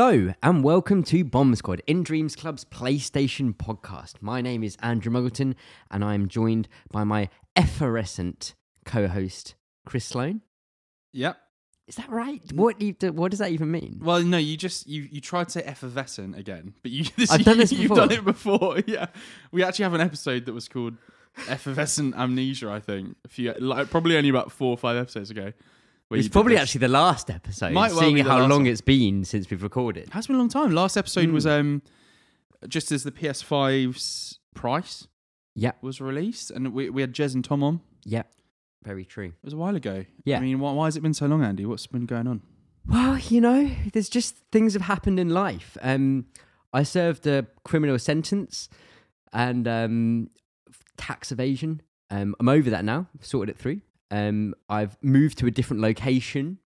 Hello and welcome to Bomb Squad in Dreams Club's PlayStation podcast. My name is Andrew Muggleton and I am joined by my effervescent co-host Chris Sloan. Yep. Is that right? What you, what does that even mean? Well, no, you just you you tried to say effervescent again, but you this, I've done this You've done it before. Yeah, we actually have an episode that was called effervescent amnesia. I think a few like probably only about four or five episodes ago. It's probably this. actually the last episode, Might well seeing be the how last long one. it's been since we've recorded. It has been a long time. Last episode was Hmm. um just as the PS5's price Yeah, was released, and we we had Jez and Tom on. yeah, very true. It was a while ago. Yeah. I mean, why, why has it been so long, Andy? What's been going on? Well, you know, there's just things have happened in life. Um, I served a criminal sentence and um, tax evasion. Um, I'm over that now. I've sorted it through. Um, I've moved to a different location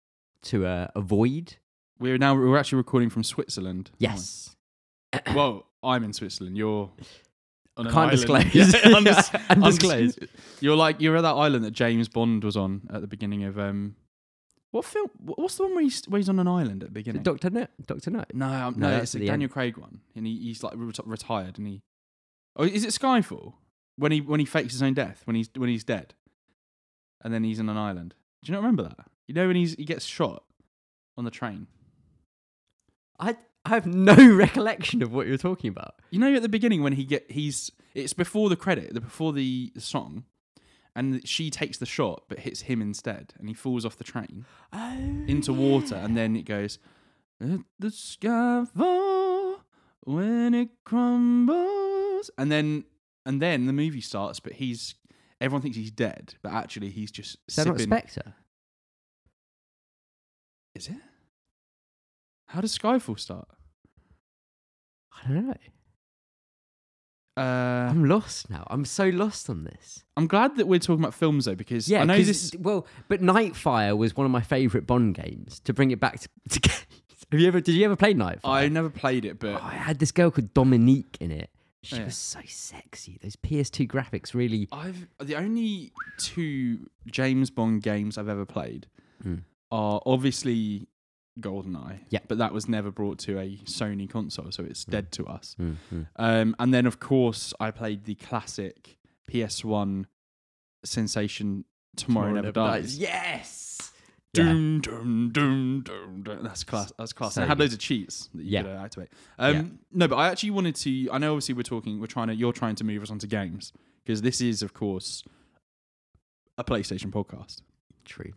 to uh, avoid. We're now we're actually recording from Switzerland. Yes. Well, I'm in Switzerland. You're on an Can't island. disclose. Yeah, undis- Undisclosed. undis- You're like you're at that island that James Bond was on at the beginning of um. What film? wh- What's the one where he's, where he's on an island at the beginning? Doctor No. Doctor No. no, um, No, no, that's it's at a the Daniel Craig one, and he, he's like ret- retired, and he. Oh, is it Skyfall? When he when he fakes his own death when he's when he's dead, and then he's on an island. Do you not remember that? You know when he's he gets shot on the train. I I have no recollection of what you're talking about. You know, at the beginning when he get he's it's before the credit, the before the song, and she takes the shot but hits him instead, and he falls off the train Oh, into water, and then it goes, "Let the sky fall when it crumbles," and then and then the movie starts, but he's everyone thinks he's dead, but actually he's just Is that not. Spectre? Is it? How does Skyfall start? I don't know. Uh, I'm lost now. I'm so lost on this. I'm glad that we're talking about films though, because Yeah, I know 'cause- this. Well, but Nightfire was one of my favourite Bond games. To bring it back to, to games, have you ever? Did you ever play Nightfire? I never played it, but Oh, I had this girl called Dominique in it. She Yeah. was so sexy. Those PS2 graphics really. I've the only two James Bond games I've ever played Mm. are obviously GoldenEye. Yeah. But that was never brought to a Sony console, so it's dead to us. Mm, mm. Um, and then of course I played the classic PS1 sensation Tomorrow, Never, Dies. Yes. Yeah. Doom, doom, doom, doom, doom. That's class. That's class. So And it had good. loads of cheats that you Yeah. could uh, activate. Um, Yeah. No, but I actually wanted to. I know, obviously, we're talking. We're trying to. You're trying to move us onto games because this is, of course, a PlayStation podcast. True.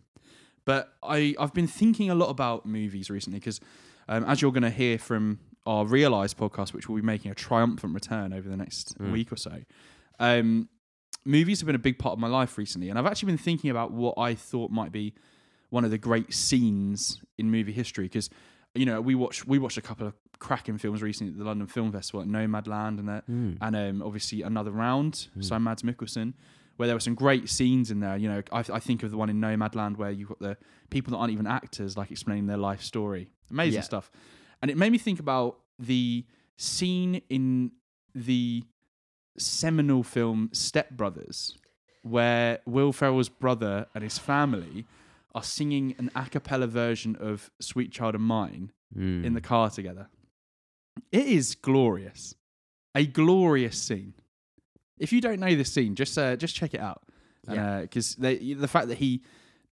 But I, I've been thinking a lot about movies recently because, um, as you're going to hear from our Realize podcast, which will be making a triumphant return over the next Mm. week or so, um, movies have been a big part of my life recently. And I've actually been thinking about what I thought might be one of the great scenes in movie history because, you know, we watched we watched a couple of cracking films recently at the London Film Festival, like Nomadland and that Mm. and um, obviously another round, Mm. so Mads Mikkelsen, where there were some great scenes in there. You know, I, I think of the one in Nomadland where you've got the people that aren't even actors, like explaining their life story. Amazing Yeah. stuff. And it made me think about the scene in the seminal film Step Brothers, where Will Ferrell's brother and his family are singing an a cappella version of Sweet Child of Mine Mm. in the car together. It is glorious, a glorious scene. If you don't know this scene, just uh, just check it out. Yeah. because the fact that he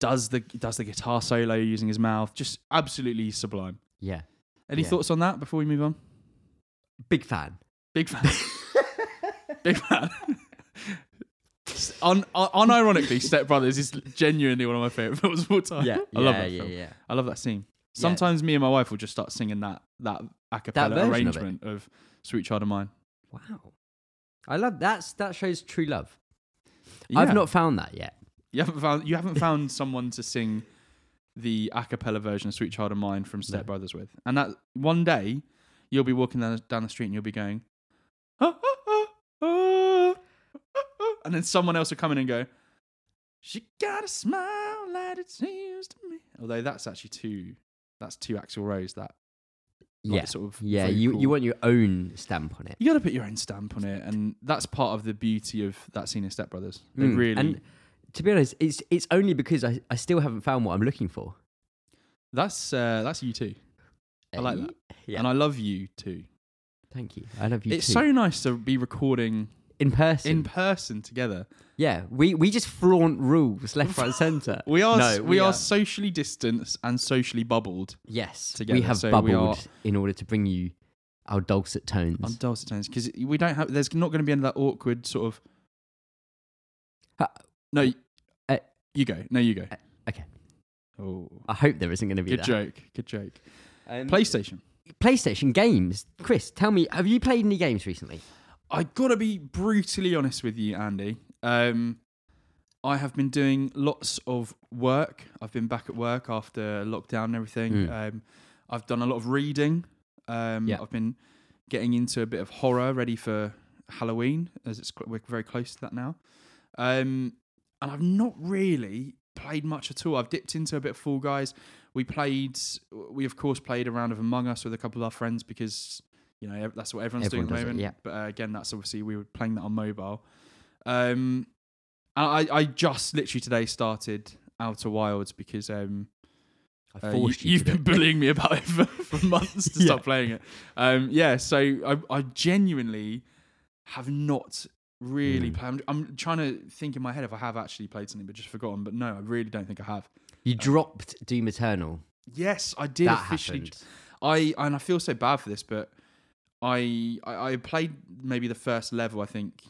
does the does the guitar solo using his mouth, just absolutely sublime. yeah. Any Yeah. thoughts on that before we move on? Big fan. Big fan. Big fan. Un- un- unironically, Step Brothers is genuinely one of my favorite films of all time. Yeah. I love yeah, that yeah, film. yeah. I love that scene. Sometimes me and my wife will just start singing that that a cappella version of it. arrangement of, "Sweet Child of Mine." Wow. I love that's that shows true love. Yeah. I've not found that yet. You haven't found you haven't found someone to sing the a cappella version of "Sweet Child of Mine" from Step No. Brothers with, and that one day you'll be walking down, down the street and you'll be going, "Ah, ah, ah, ah, ah, ah," and then someone else will come in and go, "She got a smile like it seems to me." Although that's actually too that's too Axl Rose. That like, yeah. sort of Yeah, you, you want your own stamp on it. you got to put your own stamp on it, and that's part of the beauty of that scene in Step Brothers. They Mm, really And to be honest, it's it's only because I, I still haven't found what I'm looking for. that's uh, that's U2. I like that. Yeah. And I love you too. Thank you. I love you it's too. so nice to be recording in person. in person together. yeah, we we just flaunt rules left, right, centre. We are No, we, we are, are- socially distanced and socially bubbled Yes, Together, we have so we bubbled are- in order to bring you our dulcet tones. on dulcet tones because we don't have. There's not going to be any of that awkward sort of. Ha- no, y- Uh, you go. No, you go. okay. Oh, I hope there isn't going to be good that. joke. Good joke. Um, PlayStation. PlayStation games. Chris, tell me, have you played any games recently? I gotta be brutally honest with you, Andy. Um, I have been doing lots of work. I've been back at work after lockdown and everything. Mm. Um, I've done a lot of reading. Um, Yeah. I've been getting into a bit of horror, ready for Halloween, as it's we're very close to that now. Um, and I've not really played much at all. I've dipped into a bit of Fall Guys. We played. We of course played a round of Among Us with a couple of our friends because you know that's what everyone's Everyone doing at the moment. yeah. But uh, again, that's obviously we were playing that on mobile. Um, I I just literally today started Outer Wilds because um I uh, forced you, have been it. bullying me about it for, for months to Yeah. stop playing it. Um, yeah, so I, I genuinely have not really Mm. played. I'm, I'm trying to think in my head if I have actually played something, but just forgotten. But no, I really don't think I have. You dropped Doom Eternal. Yes, I did that officially. happened. I and I feel so bad for this, but I I, I played maybe the first level. I think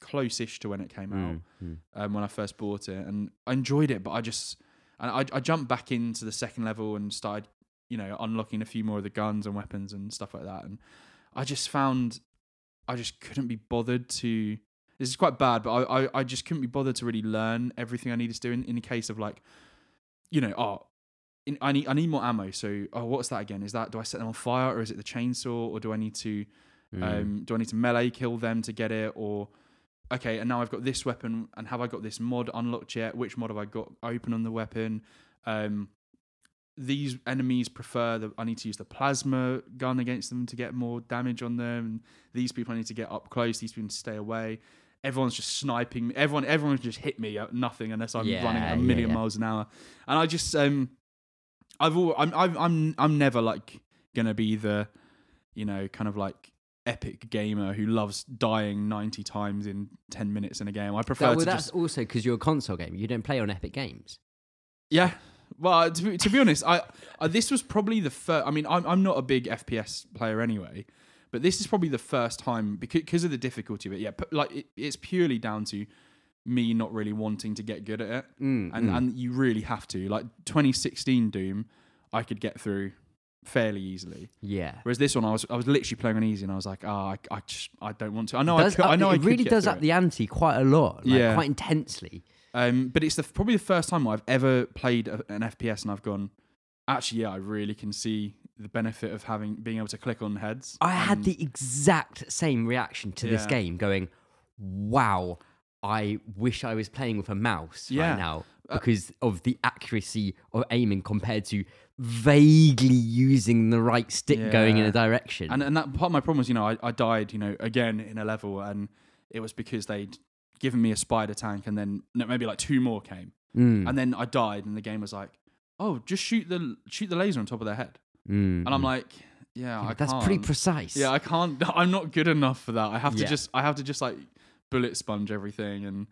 close-ish to when it came out Mm, mm. um, when I first bought it, and I enjoyed it. But I just and I, I jumped back into the second level and started, you know, unlocking a few more of the guns and weapons and stuff like that. And I just found I just couldn't be bothered to. This is quite bad, but I, I, I just couldn't be bothered to really learn everything I needed to do in, in the case of like, you know, oh, in, I need I need more ammo. So, oh, what's that again? Is that do I set them on fire or is it the chainsaw or do I need to Mm. um, do I need to melee kill them to get it? Or okay, and now I've got this weapon, and have I got this mod unlocked yet? Which mod have I got open on the weapon? Um, these enemies prefer that I need to use the plasma gun against them to get more damage on them. And these people I need to get up close. These people need to stay away. Everyone's just sniping me. Everyone, everyone just hit me at nothing unless I'm Yeah, running at a yeah, million yeah. miles an hour. And I just, um, I've, all, I'm, I'm, I'm, I'm never like gonna be the, you know, kind of like epic gamer who loves dying 90 times in 10 minutes in a game. I prefer well, to that's just also because you're a console gamer. You don't play on Epic Games. yeah. Well, to be, to be honest, I, I this was probably the first. I mean, I'm I'm not a big FPS player anyway, but this is probably the first time because because of the difficulty of it. Yeah, like it, it's purely down to me not really wanting to get good at it, Mm, and mm. and you really have to. Like 2016 Doom, I could get through fairly easily. yeah. Whereas this one, I was I was literally playing on easy, and I was like, oh, I, I just I don't want to. I know It I, could, up- I know it I really does up it. the ante quite a lot, like, Yeah. quite intensely. Um, but it's the, probably the first time I've ever played a, an FPS and I've gone, actually, yeah, I really can see the benefit of having being able to click on heads. I had the exact same reaction to this game, going, "Wow, I wish I was playing with a mouse Yeah. right now Uh, because of the accuracy of aiming compared to vaguely using the right stick going in a direction." and and that part of my problem was, you know, I, I died, you know, again in a level, and it was because they'd given me a spider tank, and then no, maybe like two more came, Mm, and then I died, and the game was like, oh, just shoot the shoot the laser on top of their head, mm, and I'm like, yeah, Yeah, I that's can't. pretty precise. Yeah, I can't. I'm not good enough for that. I have to just. I have to just like bullet sponge everything and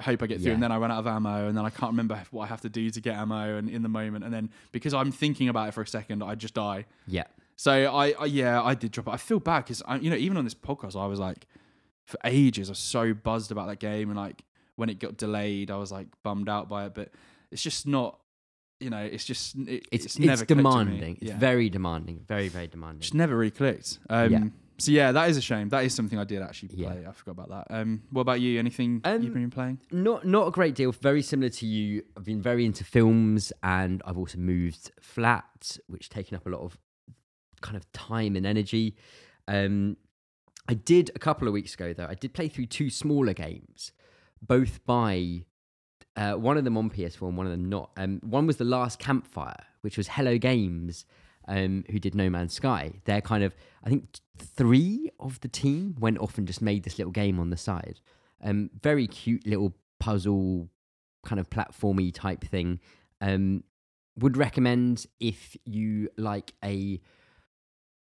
hope I get through. Yeah. And then I run out of ammo, and then I can't remember what I have to do to get ammo. And in the moment, and then because I'm thinking about it for a second, I just die. yeah. So I, I yeah, I did drop it. I feel bad because I, you know, even on this podcast, I was like, for ages, I was so buzzed about that game, and like when it got delayed, I was like bummed out by it. But it's just not. You know, it's just it, It's it's, it's, never clicked me. demanding. It's Yeah. very demanding. Very very demanding. Just never really clicked. Um, Yeah. So yeah, that is a shame. That is something I did actually Yeah. play. I forgot about that. Um, what about you? Anything Um, you've been playing? Not not a great deal. Very similar to you. I've been very into films, and I've also moved flat, which taken up a lot of kind of time and energy. Um, I did a couple of weeks ago though. I did play through two smaller games, both by uh, one of them on PS4 and one of them not. Um, one was the Last Campfire, which was Hello Games, um, who did No Man's Sky. They're kind of, I think, three of the team went off and just made this little game on the side. Um, very cute little puzzle, kind of platformy type thing. Um, would recommend if you like a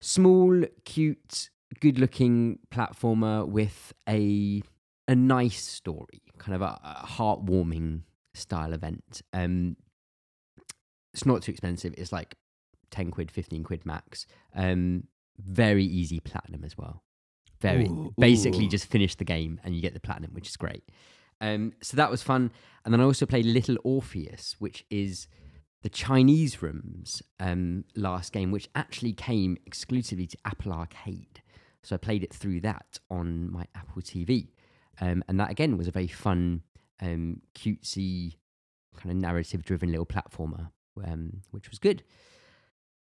small, cute, good-looking platformer with a a nice story, kind of a, a heartwarming style event. Um, it's not too expensive. It's like ten quid, fifteen quid max. Um, very easy platinum as well. Very Ooh, basically ooh. just finish the game and you get the platinum, which is great. Um, so that was fun. And then I also played Little Orpheus, which is the Chinese Room's um, last game, which actually came exclusively to Apple Arcade. So I played it through that on my Apple TV. Um, and that again was a very fun, um, cutesy, kind of narrative driven little platformer, um, which was good.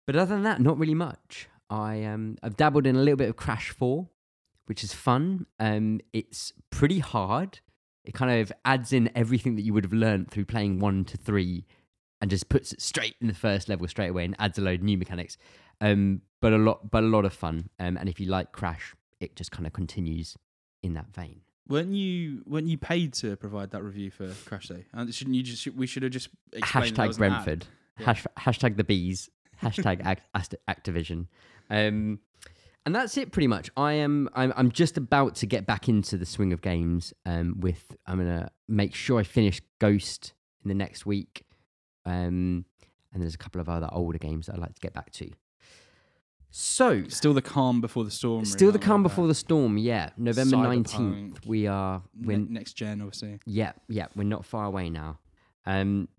But other than that, not really much. I um, I've dabbled in a little bit of Crash Four, which is fun. Um, it's pretty hard. It kind of adds in everything that you would have learned through playing one to three, and just puts it straight in the first level straight away, and adds a load of new mechanics. Um, but a lot, but a lot of fun. Um, and if you like Crash, it just kind of continues in that vein. Weren't you weren't you paid to provide that review for Crash Day? And shouldn't you just we should have just explained that that hashtag was an ad. Brentford, Yeah. hash, hashtag the bees, hashtag act, Activision, um, and that's it pretty much. I am I'm, I'm just about to get back into the swing of games. Um, with I'm gonna make sure I finish Ghost in the next week, um, and there's a couple of other older games that I'd like to get back to. So Still the calm before the storm. still the calm before the storm. Yeah, November nineteenth. We are Ne- next gen, obviously. yeah, yeah, we're not far away now. Um,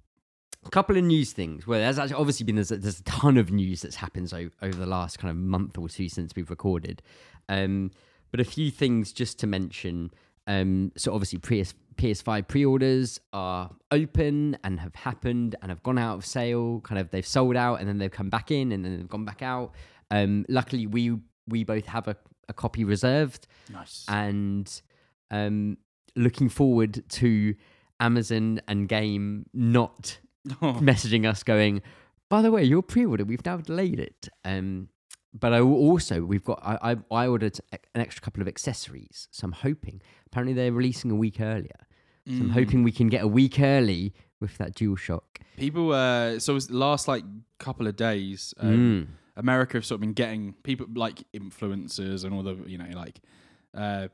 a couple of news things. Well, there's actually obviously been there's a, there's a ton of news that's happened o- over the last kind of month or two since we've recorded. Um, but a few things just to mention. Um, so obviously PS PS5 pre-orders are open and have happened and have gone out of sale. Kind of they've sold out and then they've come back in and then they've gone back out. Um, luckily, we we both have a, a copy reserved Nice. and um, looking forward to Amazon and Game not Oh, messaging us going, by the way, your pre-order, we've now delayed it. Um, but I also, we've got, I, I, I ordered an extra couple of accessories, so I'm hoping. Apparently, they're releasing a week earlier, so I'm mm. hoping we can get a week early with that Dual Shock. people. Uh, so it was the last like couple of days. Um, Mm. America have sort of been getting people like influencers and all the you know like uh,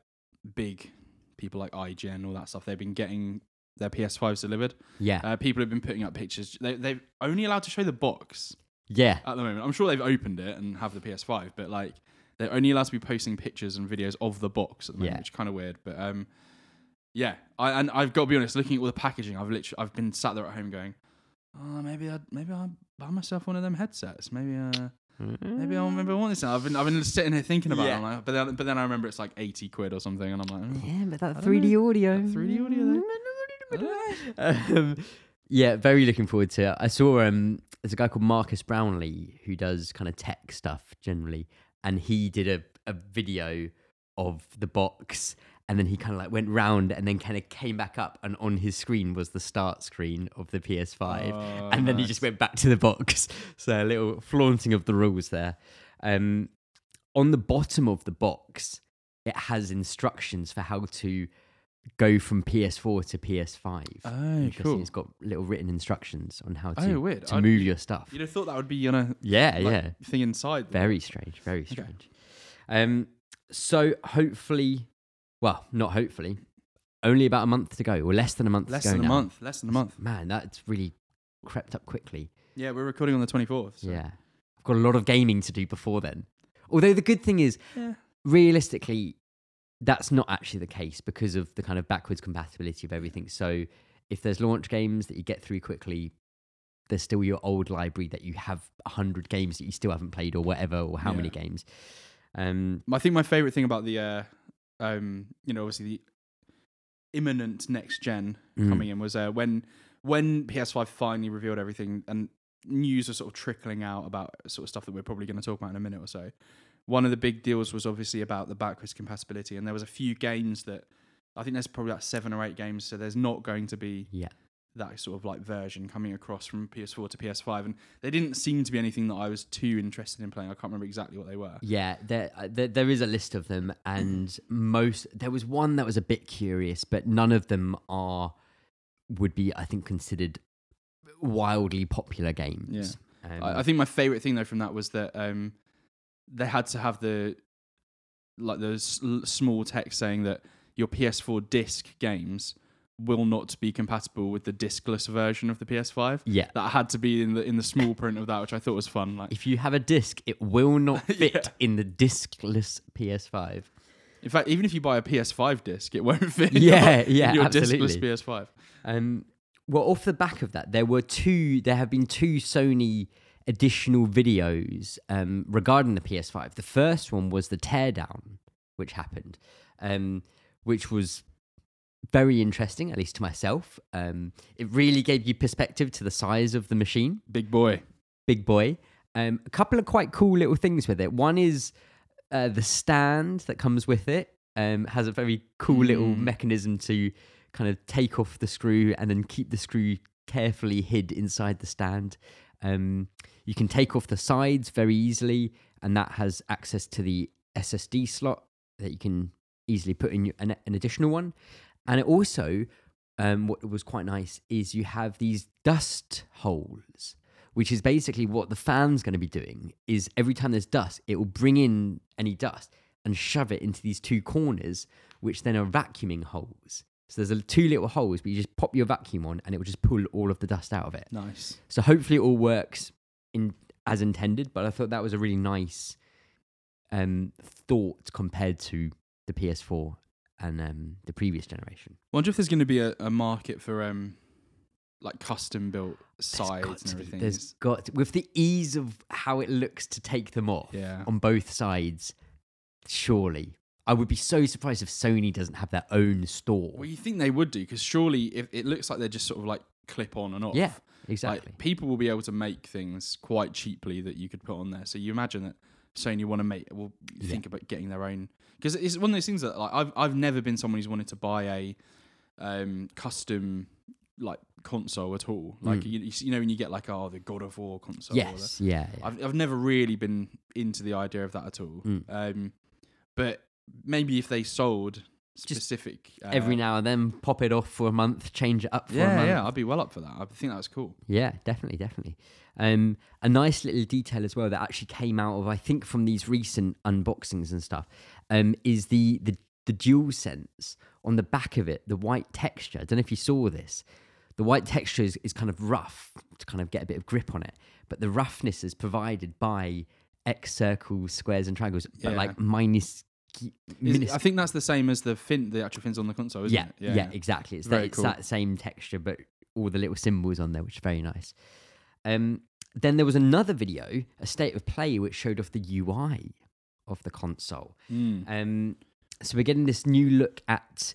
big people like IGN all that stuff. They've been getting their PS5s delivered. Yeah, Uh, people have been putting up pictures. They, they're only allowed to show the box yeah, at the moment. I'm sure they've opened it and have the PS5, but like they're only allowed to be posting pictures and videos of the box at the moment, Yeah. which is kind of weird. But um, yeah, I and I've got to be honest. Looking at all the packaging, I've literally I've been sat there at home going, oh, maybe I maybe I'll buy myself one of them headsets. Maybe uh, maybe I'll maybe I want this. Now. I've been I've been sitting here thinking about it. Yeah. I'm like, but then but then I remember it's like eighty quid or something, and I'm like, oh, Yeah, but that 3D audio. 3D audio, I don't know. Um, yeah, very looking forward to it. I saw um, there's a guy called Marques Brownlee who does kind of tech stuff generally, and he did a, a video of the box, and then he kind of like went round and then kind of came back up, and on his screen was the start screen of the PS5, Oh, and then he just went back to the box. So a little flaunting of the rules there. Um, on the bottom of the box, it has instructions for how to go from PS4 to PS5. Oh, cool. It's got little written instructions on how to, Oh, to I'd- move your stuff. You'd have thought that would be on a Yeah, like, yeah. thing inside. Very strange. Very Okay. strange. Um, so hopefully, well, not hopefully, only about a month to go, or less than a month Less than a month. Less than a month. Man, that's really crept up quickly. Yeah, we're recording on the 24th. So. Yeah. I've got a lot of gaming to do before then. Although the good thing is, Yeah. realistically, that's not actually the case because of the kind of backwards compatibility of everything. So if there's launch games that you get through quickly, there's still your old library that you have 100 games that you still haven't played or whatever, or how many games. Um, I think my favorite thing about the, uh, um, you know, obviously the imminent next gen Mm. coming in was uh, when when PS5 finally revealed everything and news was sort of trickling out about sort of stuff that we're probably going to talk about in a minute or so. One of the big deals was obviously about the backwards compatibility, and there was a few games that I think there's probably like seven or eight games, so there's not going to be yeah. that sort of like version coming across from PS4 to PS5, and they didn't seem to be anything that I was too interested in playing. I can't remember exactly what they were. Yeah, there, uh, there there is a list of them, and most there was one that was a bit curious, but none of them are would be I think considered wildly popular games. Um, I, I think my favorite thing though from that was that um, they had to have the like the small text saying that your PS4 disc games will not be compatible with the discless version of the PS5. Yeah. That had to be in the in the small print of that, which I thought was fun. Like, If you have a disc, it will not fit Yeah. in the discless PS5. in fact, even if you buy a PS5 disc, it won't fit. Yeah, your, yeah, in your absolutely. discless PS5. Um, well, off the back of that, there were two. There have been two Sony additional videos um, regarding the PS5. The first one was the teardown, which happened, um, which was very interesting, at least to myself. Um, it really gave you perspective to the size of the machine Big boy. big boy. Um, a couple of quite cool little things with it. One is uh, the stand that comes with it um, has a very cool little Mm. mechanism to kind of take off the screw and then keep the screw carefully hid inside the stand. Um, you can take off the sides very easily, and that has access to the SSD slot that you can easily put in an, an additional one. And it also, um, what was quite nice is you have these dust holes, which is basically what the fan's going to be doing. Is every time there's dust, it will bring in any dust and shove it into these two corners, which then are vacuuming holes. So there's a, two little holes, but you just pop your vacuum on, and it will just pull all of the dust out of it. Nice. So hopefully it all works in as intended. But I thought that was a really nice um, thought compared to the PS4 and um, the previous generation. Wonder if there's going to be a, a market for um, like custom built sides and to everything. There's got to- with the ease of how it looks to take them off Yeah. on both sides. Surely, I would be so surprised if Sony doesn't have their own store. Well, you think they would do because surely if it looks like they're just sort of like clip on and off. yeah, Like, exactly. people will be able to make things quite cheaply that you could put on there. So you imagine that Sony want to make will Yeah. think about getting their own because it's one of those things that like I've I've never been someone who's wanted to buy a um, custom like console at all. Like Mm. you, you, know when you get like oh the God of War console. yes, yeah, yeah. I've I've never really been into the idea of that at all. Mm. Um, but maybe if they sold specific uh, Every now and then, pop it off for a month, change it up for a yeah, month. yeah, I'd be well up for that. I think that was cool. Yeah, definitely, definitely. Um, a nice little detail as well that actually came out of I think from these recent unboxings and stuff um, is the the the dual sense on the back of it, the white texture. I don't know if you saw this. The white texture is, is kind of rough to kind of get a bit of grip on it, but the roughness is provided by X circles, squares, and triangles, but Yeah. like minus. I think that's the same as the fin, the actual fins on the console, isn't yeah, it? yeah, exactly. It's, that, it's cool. that same texture, but all the little symbols on there, which is very nice. Um, then there was another video, a state of play, which showed off the UI of the console. Mm. Um, so we're getting this new look at.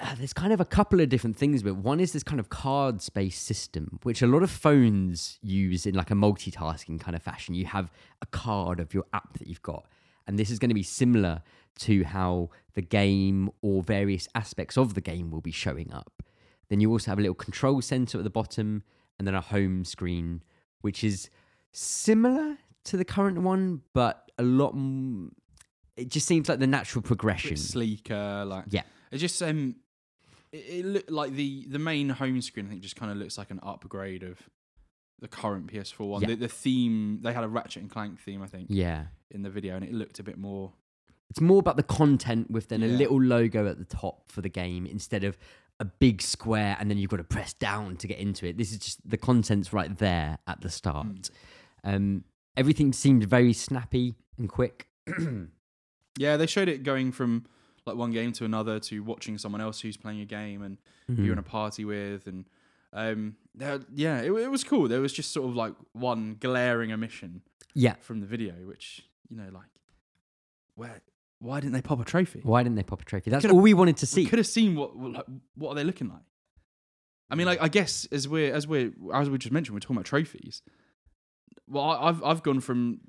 Uh, there's kind of a couple of different things, but one is this kind of card space system, which a lot of phones use in like a multitasking kind of fashion. You have a card of your app that you've got, and this is going to be similar to how the game or various aspects of the game will be showing up. Then you also have a little control center at the bottom, and then a home screen, which is similar to the current one, but a lot. M- it just seems like the natural progression. sleeker, like Yeah. It just um, it, it looked like the the main home screen. I think just kind of looks like an upgrade of the current PS4 one. Yeah. The, the theme they had a Ratchet and Clank theme, I think, Yeah. In the video, and it looked a bit more. It's more about the content with then a little logo at the top for the game instead of a big square and then you've got to press down to get into it. This is just the content's right there at the start. Um, everything seemed very snappy and quick. Yeah, they showed it going from like one game to another to watching someone else who's playing a game and you're in a party with and um yeah it, it was cool there was just sort of like one glaring omission yeah. from the video which you know like where why didn't they pop a trophy Why didn't they pop a trophy? That's all we wanted to we see. could have seen what what- like, what are they looking like i mean like i guess as we're as we're as we just mentioned we're talking about trophies well I, i've i've gone from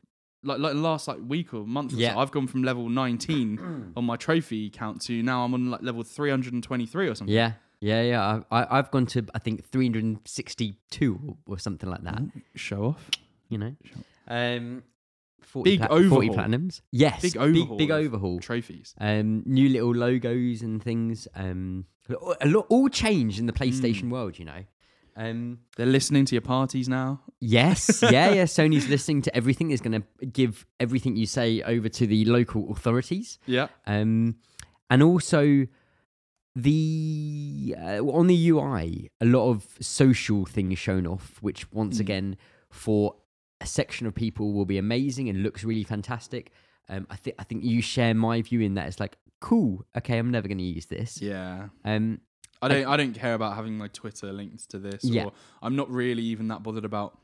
like, like last like week or month or Yeah. so, I've gone from level 19 on my trophy count to now I'm on like level 323 or something. Yeah. Yeah, yeah. I, I, I've gone to, I think, 362 or, or something like that, Show off. you know? Sure. Um, 40 Big pla- 40 platinums. Yes. Big Big, overhaul big of- overhaul. Trophies. um, new little logos and things. Um, a lot, all changed in the PlayStation Mm. world, you know. Um, They're listening to your parties now. yes, yeah, yeah. Sony's listening to everything. Is going to give everything you say over to the local authorities. Yeah. Um, and also the uh, on the UI, a lot of social things shown off, which once Mm. again for a section of people will be amazing and looks really fantastic. Um, I think I think you share my view in that it's like cool. Okay, I'm never going to use this. Yeah. Um, I don't. I don't care about having my Twitter linked to this. Yeah. Or I'm not really even that bothered about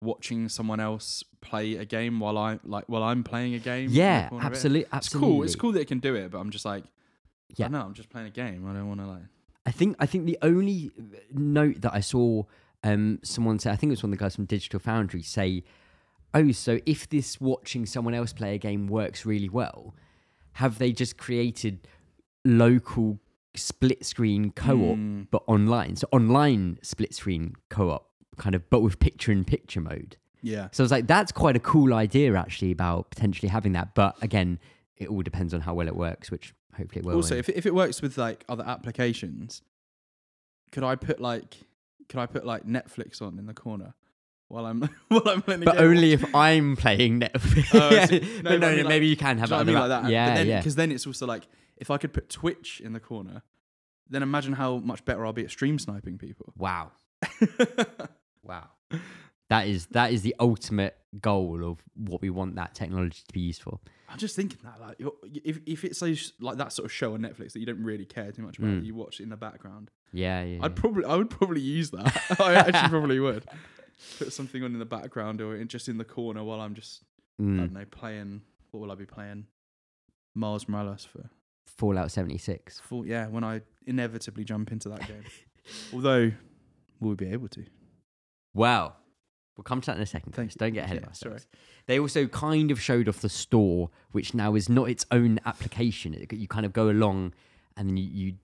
watching someone else play a game while I like while I'm playing a game. yeah, corner of it. absolutely, It's absolutely. cool. It's cool that it can do it, but I'm just like, Yeah. yeah. No, I'm just playing a game. I don't want to like. I think I think the only note that I saw um, someone said, I think it was one of the guys from Digital Foundry say, "Oh, so if this watching someone else play a game works really well, have they just created local split screen co-op Mm. but online? So online split screen co-op, kind of, but with picture in picture mode." Yeah. So I was like, "That's quite a cool idea, actually, about potentially having that." But again, it all depends on how well it works, which hopefully it will. also, if if it works with like other applications, could I put like could I put like Netflix on in the corner while I'm while I'm playing the but game? only if I'm playing Netflix. Oh, but No, no, no, like- maybe you can have it. I mean like that? Yeah, then, yeah. Because then it's also like if I could put Twitch in the corner, then imagine how much better I'll be at stream sniping people. Wow, wow. That is that is the ultimate goal of what we want that technology to be used for. I'm just thinking that like if if it's those, like that sort of show on Netflix that you don't really care too much about, Mm. you watch it in the background. Yeah, yeah. I'd probably I would probably use that. I actually probably would put something on in the background or in, just in the corner while I'm just I Mm, don't know playing. What will I be playing? Miles Morales for Fallout seventy six. full. Yeah, when I inevitably jump into that game. Although, will we be able to? Well, We'll come to that in a second. Chris. Don't get ahead of Yeah, ourselves. sorry. They also kind of showed off the store, which now is not its own application. It, you kind of go along, and then you you,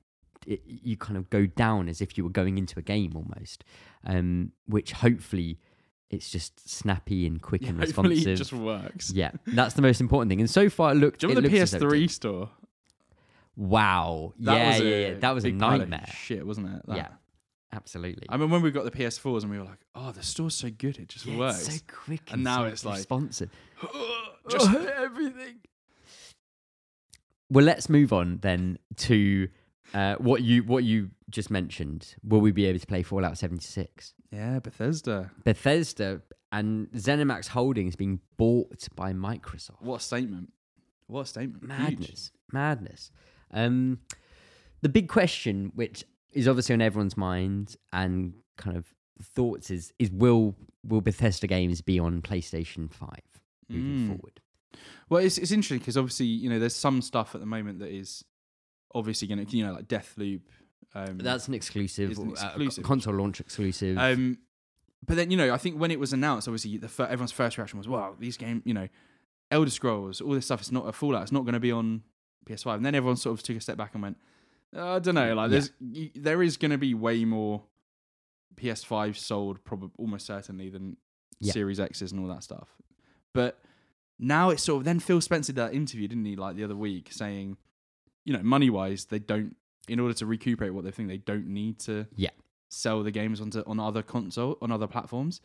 it, you kind of go down as if you were going into a game almost, um, which hopefully it's just snappy and quick Yeah, and hopefully responsive. it just works. Yeah, that's the most important thing. And so far, it looked. Do you remember the looks as though it PS3 store? Wow. That yeah, yeah, yeah. That was a big pile of nightmare. Shit, wasn't it? That. Yeah, absolutely. I mean, when we got the PS4s and we were like, "Oh, the store's so good, it just Yeah, works." It's so quick, And and, now so it's like- responsive. just everything. Well, let's move on then to uh, what you what you just mentioned. Will we be able to play Fallout seventy six? yeah, Bethesda. Bethesda and ZeniMax Holdings being bought by Microsoft. What a statement! What a statement! Huge. Madness, madness. Um, the big question, which is obviously on everyone's mind and kind of thoughts, is is will will Bethesda games be on PlayStation Five moving Mm. forward? Well, it's it's interesting because obviously you know there's some stuff at the moment that is obviously going to you know like Deathloop. Um, that's an exclusive, an uh, exclusive. console launch exclusive. Um, but then you know, I think when it was announced, obviously the fir- everyone's first reaction was, "Wow, these game, you know, Elder Scrolls, all this stuff is not a Fallout. It's not going to be on PS5." And then everyone sort of took a step back and went, "I don't know. Like, Yeah. there's y- there is going to be way more PS5 sold, probably almost certainly than Yeah. Series X's and all that stuff." But now it's sort of then Phil Spencer did that interview, didn't he, like the other week, saying, you know, money wise, they don't in order to recuperate what they think they don't need to Yeah. sell the games onto on other console on other platforms,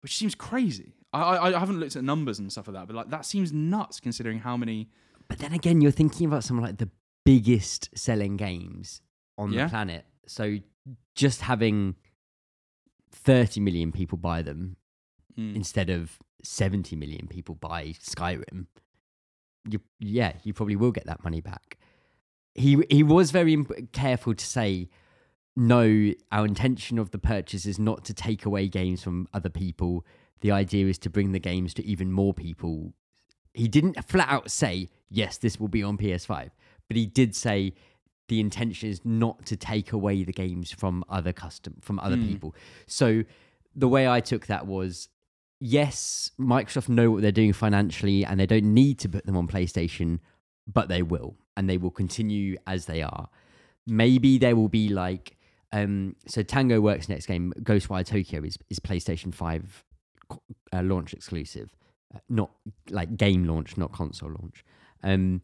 which seems crazy. I, I I haven't looked at numbers and stuff like that, but like that seems nuts considering how many. but then again, you're thinking about some of like the biggest selling games on Yeah. the planet. So just having 30 million people buy them Mm. instead of 70 million people buy Skyrim, you yeah, you probably will get that money back. He he was very careful to say no, our intention of the purchase is not to take away games from other people. The idea is to bring the games to even more people. He didn't flat out say, yes, this will be on PS5, but he did say the intention is not to take away the games from other custom from other Hmm. people. So the way I took that was yes, Microsoft know what they're doing financially and they don't need to put them on PlayStation, but they will and they will continue as they are. Maybe there will be like um so Tango Works next game Ghostwire Tokyo is is PlayStation 5 uh, launch exclusive. Uh, not like game launch, not console launch. Um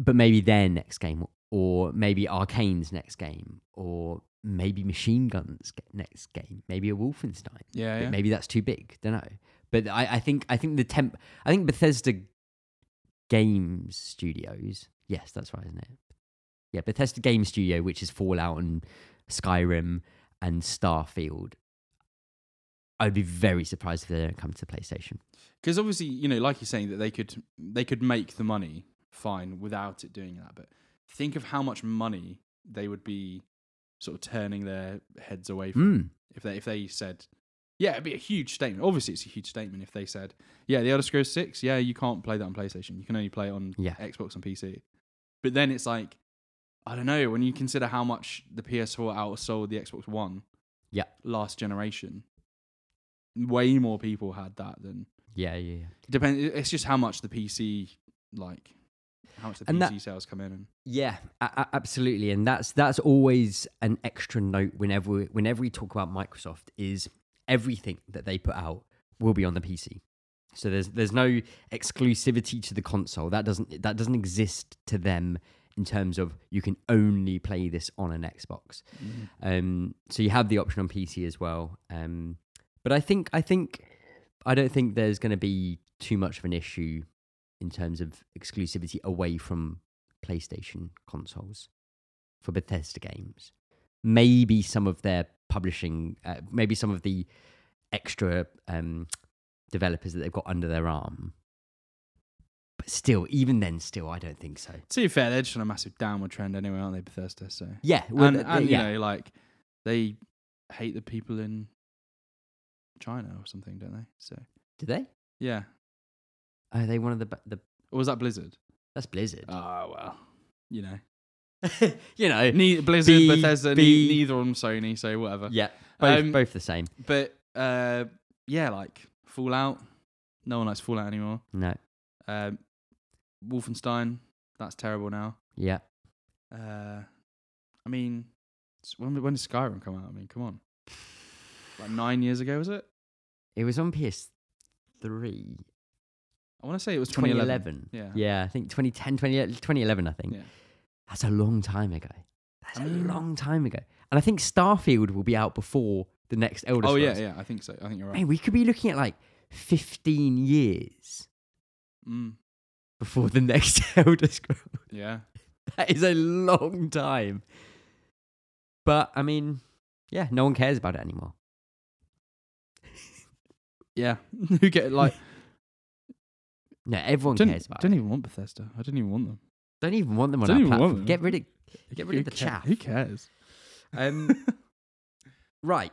but maybe their next game or maybe Arkane's next game or maybe MachineGames next game, maybe a Wolfenstein. Yeah, But yeah. Maybe that's too big. Don't know. But I, I think I think the temp. I think Bethesda Games Studios. Yes, that's right, isn't it? Yeah, Bethesda Game Studio, which is Fallout and Skyrim and Starfield. I'd be very surprised if they don't come to PlayStation. Because obviously, you know, like you're saying that they could they could make the money fine without it doing that. But think of how much money they would be sort of turning their heads away from Mm. if they if they said, yeah, it'd be a huge statement. Obviously, it's a huge statement if they said, yeah, the Elder Scrolls Six, yeah, you can't play that on PlayStation. You can only play it on Yeah. Xbox and PC. But then it's like, I don't know. When you consider how much the PS4 outsold the Xbox One, Yeah. last generation, way more people had that than Yeah, yeah, yeah. depend. It's just how much the PC like, how much the And PC that- sales come in and Yeah, a- a- absolutely, and that's that's always an extra note whenever we, whenever we talk about Microsoft is everything that they put out will be on the PC. So there's there's no exclusivity to the console. That doesn't that doesn't exist to them in terms of you can only play this on an Xbox. Um, so you have the option on PC as well. Um, but I think I think I don't think there's going to be too much of an issue in terms of exclusivity away from PlayStation consoles for Bethesda games. Maybe some of their publishing, uh, maybe some of the extra um, developers that they've got under their arm. But still, even then, still, I don't think so. To be fair, they're just on a massive downward trend anyway, aren't they, Bethesda? So Yeah, well, and, and yeah. you know, like they hate the people in China or something, don't they? So do they? yeah, Are they one of the the? or was that Blizzard? That's Blizzard. Oh well, you know, you know, ne- Blizzard, B- Bethesda, ne- neither them Sony, so whatever. yeah, both Um, both the same. But uh, yeah, like Fallout, no one likes Fallout anymore. No, Um, Wolfenstein, that's terrible now. yeah, Uh, I mean, when when did Skyrim come out? I mean, come on, like nine years ago, was it? it was on PS3. I want to say it was 2011. 2011. Yeah. Yeah, I think 2010, 20, 2011, I think. Yeah. That's a long time ago. That's a long time ago. And I think Starfield will be out before the next Elder Scrolls. Oh yeah, yeah. I think so. I think you're right. Hey, we could be looking at like 15 years Mm, before the next Elder Scrolls. yeah. That is a long time. But I mean, yeah, no one cares about it anymore. Yeah. Who get like? No, everyone don't, cares about it. don't it. even want Bethesda. I don't even want them. Don't even want them on don't our even want platform. them. Get rid of Get rid of the ca- chaff. Who cares? Um, right.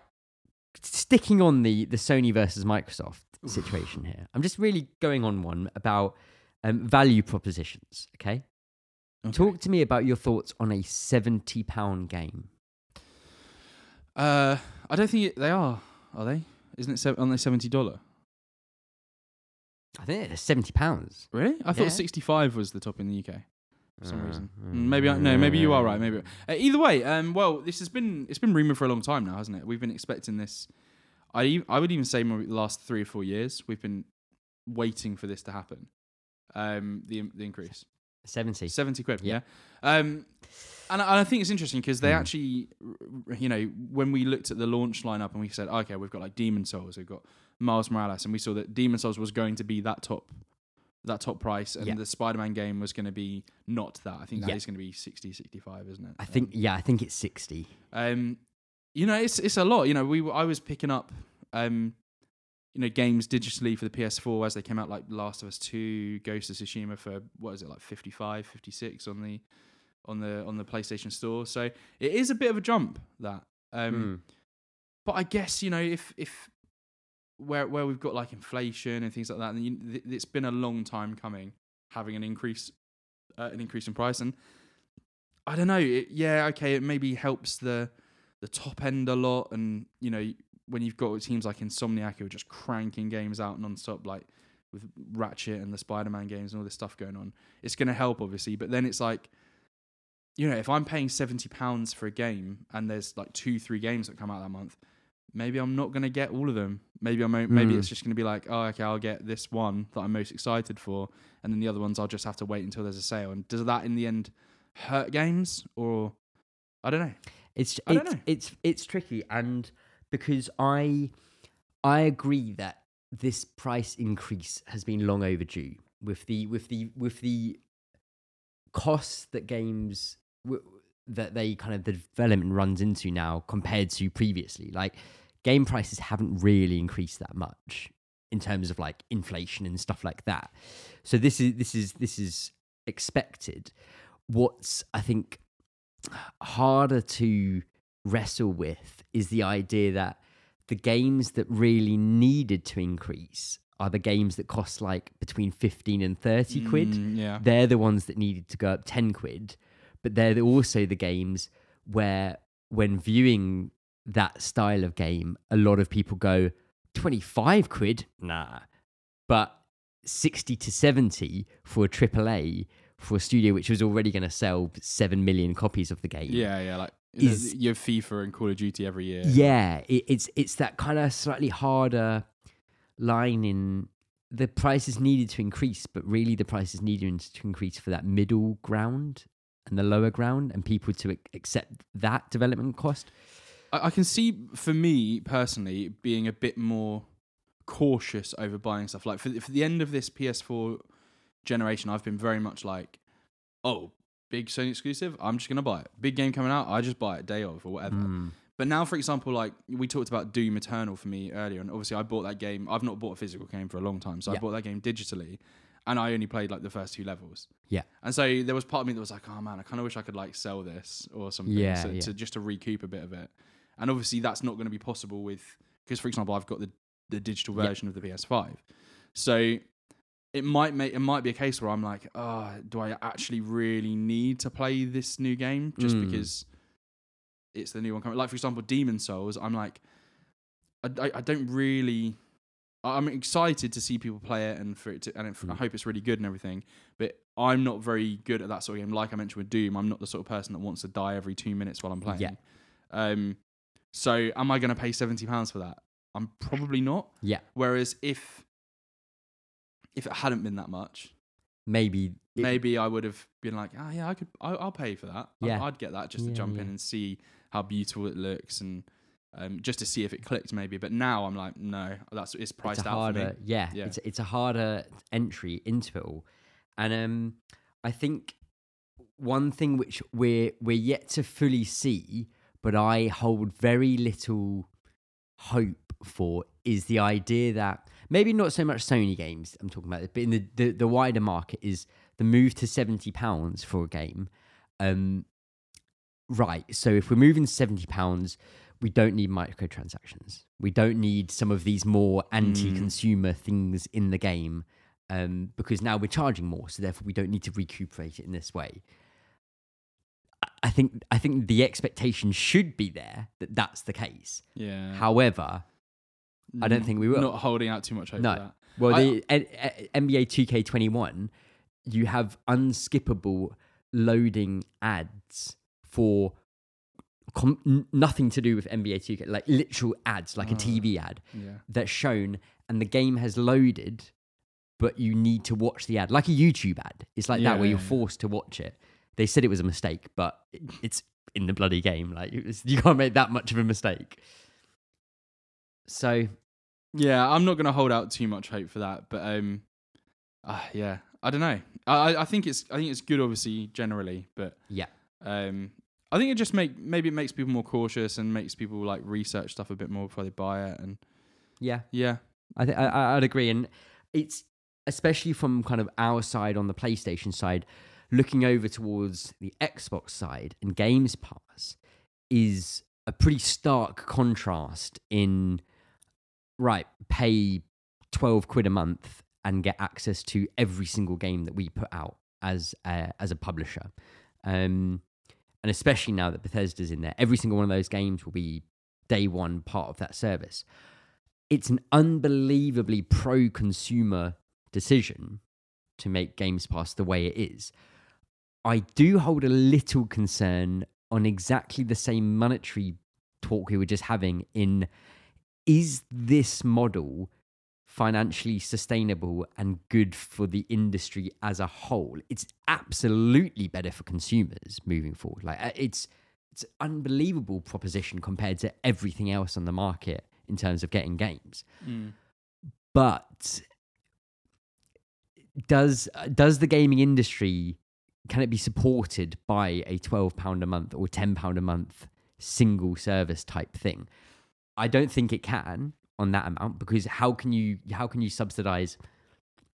Sticking on the the Sony versus Microsoft situation here, I'm just really going on one about um, value propositions. Okay? Okay. talk to me about your thoughts on a seventy pound game. Uh, I don't think it, they are. Are they? Isn't it? Se- on they seventy dollar? I think it's seventy pounds. Really? I thought Yeah. sixty-five was the top in the UK for some Uh, reason. Mm, Maybe I, no. Maybe you are right. Maybe uh, either way. Um. Well, this has been it's been rumored for a long time now, hasn't it? We've been expecting this. I I would even say maybe the last three or four years we've been waiting for this to happen. Um. The the increase. seventy. 70 quid yeah, Yeah. um and I, and I think it's interesting because they Mm. actually you know when we looked at the launch lineup and we said okay we've got like Demon's Souls we've got miles morales and we saw that Demon's Souls was going to be that top that top price and Yeah. the spider-man game was going to be not that i think that is Yeah. going to be 60 65 isn't it I think yeah, I think it's sixty. um, you know, it's it's a lot. You know, we were- I was picking up, um, you know, games digitally for the PS4 as they came out, like Last of Us Two, Ghost of Tsushima for what is it like 55, 56 on the on the on the PlayStation Store. So it is a bit of a jump that. Um, Hmm. But I guess you know if if where where we've got like inflation and things like that, and you, th- it's been a long time coming, having an increase uh, an increase in price, and I don't know. It, yeah, okay, it maybe helps the the top end a lot, and you know when you've got teams like Insomniac who are just cranking games out non-stop, like with Ratchet and the Spider-Man games and all this stuff going on, it's going to help obviously. But then it's like, you know, if I'm paying seventy pounds for a game and there's like two, three games that come out that month, maybe I'm not going to get all of them. Maybe I'm o- maybe Mm. it's just going to be like, oh, okay, I'll get this one that I'm most excited for, and then the other ones I'll just have to wait until there's a sale. And does that in the end hurt games or I don't know? It's I don't it's, know. it's it's tricky, and because I I agree that this price increase has been long overdue with the with the with the costs that games w- that they kind of the development runs into now compared to previously. Like game prices haven't really increased that much in terms of like inflation and stuff like that. So this is this is this is expected. What's I think harder to wrestle with is the idea that the games that really needed to increase are the games that cost like between 15 and 30 quid. Mm, yeah. They're the ones that needed to go up 10 quid, but they're also the games where when viewing that style of game, a lot of people go 25 quid? Nah. But 60 to 70 for a AAA for a studio which was already going to sell 7 million copies of the game. Yeah, yeah. Like Is- you have FIFA and Call of Duty every year. Yeah, it, it's it's that kind of slightly harder line in the prices needed to increase, but really the prices needed to increase for that middle ground and the lower ground, and people to accept that development cost. I, I can see for me personally being a bit more cautious over buying stuff. Like for, the- for the end of this PS4 generation, I've been very much like, oh, big Sony exclusive, I'm just gonna buy it. Big game coming out, I just buy it day of or whatever. Mm. But now, for example, like we talked about Doom Eternal for me earlier, and obviously I bought that game. I've not bought a physical game for a long time, so I bought that game digitally, and I only played like the first two levels. Yeah. And so there was part of me that was like, oh man, I kind of wish I could like sell this or something, Yeah, so, yeah. to just to recoup a bit of it. And obviously that's not going to be possible with because, for example, I've got the the digital Yeah. version of the PS5, so it might make it might be a case where I'm like, oh, do I actually really need to play this new game just Mm. because it's the new one coming? Like for example, Demon's Souls. I'm like, I, I, I don't really. I'm excited to see people play it and for it to, and it, I Mm. hope it's really good and everything. But I'm not very good at that sort of game. Like I mentioned with Doom, I'm not the sort of person that wants to die every two minutes while I'm playing. Yeah. Um. So am I going to pay seventy pounds for that? I'm probably not. Yeah, Whereas if if it hadn't been that much, maybe. it- maybe I would have been like, ah, yeah, I could, I, I'll pay for that. I'd- Yeah. I'd, get that just to Yeah, jump yeah. in and see how beautiful it looks and um, just to see if it clicked, maybe. But now I'm like, no, that's it's it's priced a out harder, for me. yeah, Yeah. It's it's a harder entry into it all, and um, I think one thing which we're we're yet to fully see, but I hold very little hope for is the idea that maybe not so much Sony games I'm talking about, but in the the, the wider market is the move to seventy pounds for a game. Um, right. So if we're moving to seventy pounds, we don't need microtransactions. We don't need some of these more anti-consumer things in the game um, because now we're charging more, so therefore we don't need to recuperate it in this way. I- I think I think the expectation should be there that that's the case. Yeah. However, I don't think we will. Not holding out too much hope No. for that. well, I- the N- NBA 2K21, you have unskippable loading ads for com- nothing to do with NBA 2K, like literal ads, like a Oh. TV ad Yeah. that's shown, and the game has loaded, but you need to watch the ad, like a YouTube ad. It's like that Yeah, where you're yeah. forced to watch it. They said it was a mistake, but it's in the bloody game. Like you can't make that much of a mistake. So Yeah, I'm not going to hold out too much hope for that, but um, uh, yeah, I don't know. I I- think it's I think it's good, obviously, generally, but yeah, um, I think it just make maybe it makes people more cautious and makes people like research stuff a bit more before they buy it, and yeah. yeah, I think I, I'd agree, and it's especially from kind of our side on the PlayStation side, looking over towards the Xbox side and Games Pass is a pretty stark contrast in right pay twelve quid a month and get access to every single game that we put out as a, as a publisher, um, and especially now that Bethesda's in there, every single one of those games will be day one part of that service it's an unbelievably pro consumer decision to make Games Pass the way it is. I do hold a little concern on exactly the same monetary talk we were just having in is this model financially sustainable and good for the industry as a whole? It's absolutely better for consumers moving forward. Like uh, it's it's an unbelievable proposition compared to everything else on the market in terms of getting games. Mm. But does does the gaming industry can it be supported by a twelve pound a month or ten pound a month single service type thing? I don't think it can on that amount because how can you how can you subsidize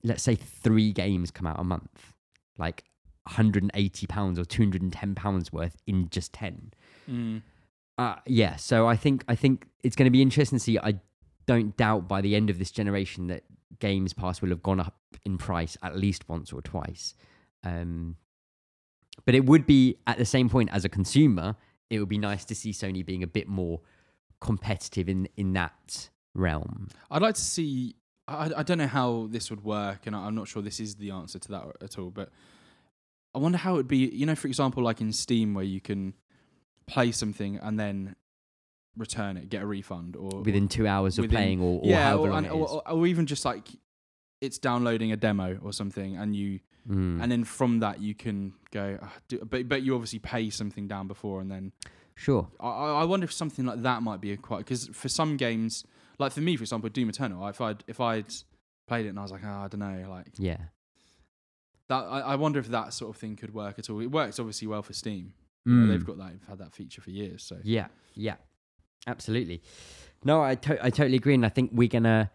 let's say three games come out a month like 180 pounds or 210 pounds worth in just 10 Mm. uh, yeah so i think i think it's going to be interesting to see i don't doubt by the end of this generation that games pass will have gone up in price at least once or twice um, but it would be at the same point as a consumer it would be nice to see sony being a bit more competitive in in that realm I'd like to see. I, I don't know how this would work, and I- I'm not sure this is the answer to that at all. But I wonder how it would be. You know, for example, like in Steam, where you can play something and then return it, get a refund, or within two hours of within- playing or, or yeah, however or, and- or, or even just like it's downloading a demo or something, and you Mm, and then from that you can go. "Ah, do, but but you obviously pay something down before, and then sure I, I wonder if something like that might be a quite because for some games, like for me, for example, Doom Eternal, if I'd if I'd played it and I was like, oh, I don't know, like yeah that, I, I wonder if that sort of thing could work at all. It works obviously well for Steam. You know, Mm. they've got that, they've had that feature for years. So Yeah, yeah, absolutely. No, I to- I totally agree, and I think we're gonna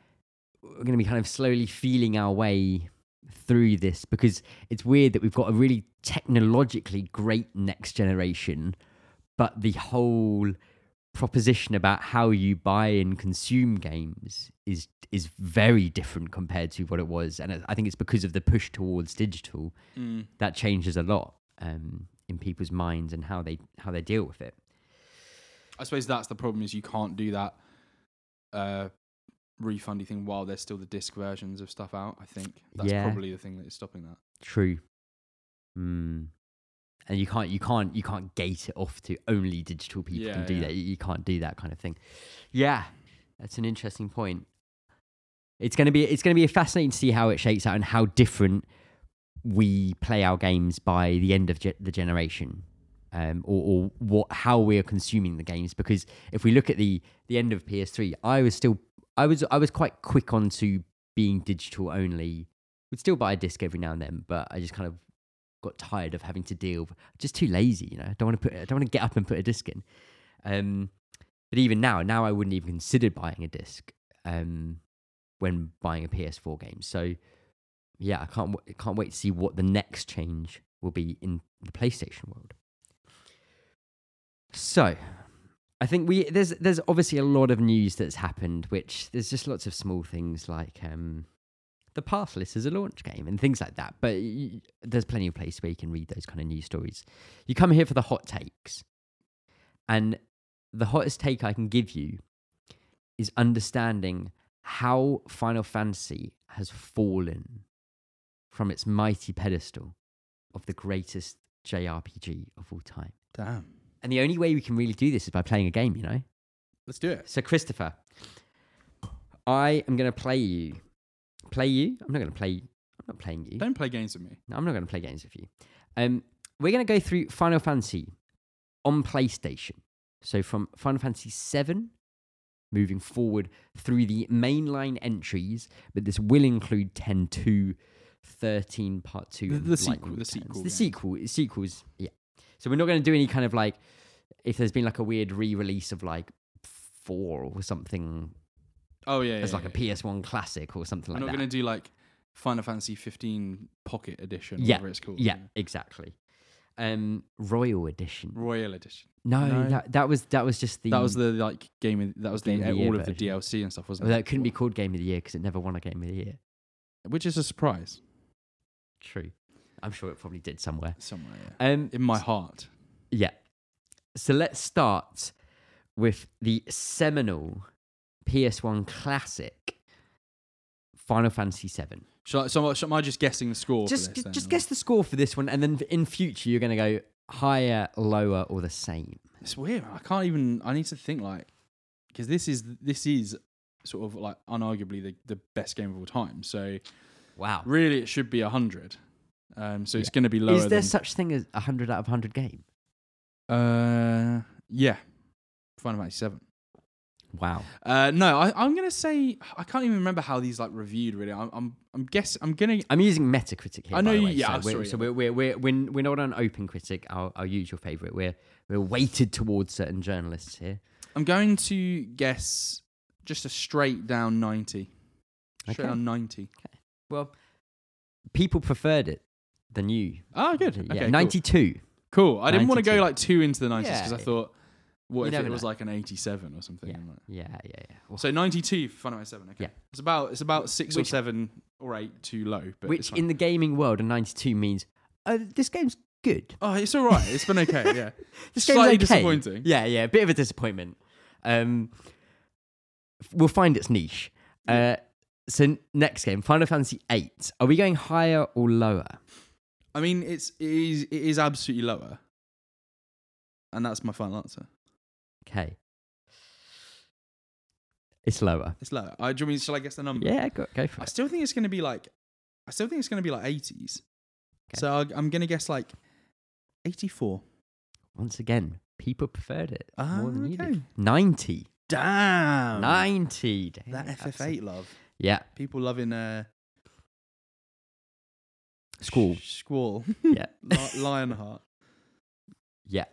we're gonna be kind of slowly feeling our way through this because it's weird that we've got a really technologically great next generation, but the whole proposition about how you buy and consume games is is very different compared to what it was, and I think it's because of the push towards digital Mm. that changes a lot um, in people's minds and how they how they deal with it. I suppose that's the problem is you can't do that uh, refundy thing while there's still the disc versions of stuff out. I think that's Yeah. probably the thing that is stopping that. True. Mm. And you can't you can't you can't gate it off to only digital people Yeah, can do yeah. that. You, can't do that kind of thing. Yeah, that's an interesting point. It's gonna be it's gonna be fascinating to see how it shakes out and how different we play our games by the end of ge- the generation, um, or, or what how we are consuming the games. Because if we look at the the end of PS3, I was still I was I was quite quick onto being digital only. Would still buy a disc every now and then, but I just kind of got tired of having to deal. Just too lazy, you know. I don't want to put. I don't want to get up and put a disc in. Um, but even now, now I wouldn't even consider buying a disc um, when buying a PS4 game. So yeah, I can't can't wait to see what the next change will be in the PlayStation world. So, I think we there's there's obviously a lot of news that's happened, which there's just lots of small things like um, the Pathless as a launch game and things like that. But y- there's plenty of places where you can read those kind of news stories. You come here for the hot takes, and the hottest take I can give you is understanding how Final Fantasy has fallen from its mighty pedestal of the greatest JRPG of all time. Damn. And the only way we can really do this is by playing a game, you know? Let's do it. So, Christopher, I am going to play you. Play you? I'm not going to play. I'm not playing you. Don't play games with me. No, I'm not going to play games with you. Um, we're going to go through Final Fantasy on PlayStation. So from Final Fantasy VII, moving forward through the mainline entries, but this will include 10 to 13 part 2. The- the sequel, the sequel The game. sequel. Sequels, yeah. So we're not going to do any kind of like, if there's been like a weird re-release of like 4 or something Oh yeah, it's yeah, like yeah. a PS1 classic or something like that. We're not going to do like Final Fantasy 15 Pocket Edition, Yeah, whatever it's called. yeah, exactly. Um, Royal Edition. Royal Edition. No, No. that that was that was just the that was the like game. Of, that was the, Game of the Year all of the. DLC and stuff, wasn't well, it? that couldn't be called Game of the Year because it never won a Game of the Year. Which is a surprise True, I'm sure it probably did somewhere. somewhere. Yeah. Um, In my heart. yeah. So let's start with the seminal PS1 classic, Final Fantasy VII. Shall I, so, so am I just guessing the score? Just for this, just guess the score for this one, and then in future you're going to go higher, lower, or the same. It's weird. I can't even. I need to think like because this is this is sort of like unarguably the, the best game of all time. So Wow. really, it should be hundred. Um, so it's Yeah. going to be lower. Is there such thing as a hundred out of hundred game? Uh, yeah, Final Fantasy Seven. Wow. Uh, no, I, I'm gonna say I can't even remember how these like reviewed. Really, I'm I'm, I'm guess I'm gonna. I'm using Metacritic here. I know way, yeah, So, we're, sorry, so yeah. we're, we're, we're, we're, not on Open Critic, our, our usual favourite. We're, we're weighted towards certain journalists here. I'm going to guess just a straight down ninety. Straight Okay. down ninety. Okay. Well, people preferred it than you. Oh, good. Yeah, Okay, cool. 92. Cool. I didn't want to go 92. like two into the nineties because I thought, what You if it was know. like an eighty-seven or something? Yeah, I'm like- yeah, yeah, yeah. Well, So ninety-two for Final Fantasy Seven. Okay. Yeah. It's about it's about six or seven or eight too low, but it's which fine. in the gaming world, a 92 means uh, this game's good. oh, it's all right. It's been okay. Yeah. This Slightly game's okay. disappointing. Yeah, yeah, a bit of a disappointment. Um, f- we'll find its niche. Uh, so n- next game, Final Fantasy VIII. Are we going higher or lower? I mean, it's it is it is absolutely lower, and that's my final answer. Okay, it's lower. It's lower. I do you mean shall I guess the number? Yeah, go, go for I it. still think it's going to be like, I still think it's going to be like eighties. Okay. So I, I'm going to guess like eighty-four. Once again, people preferred it Ah, more than you okay. did. 90. Damn. 90. Damn, That that's a- FF8 love. Yeah, People loving uh Squall. Squall. Yeah. Li- Lionheart. Yeah.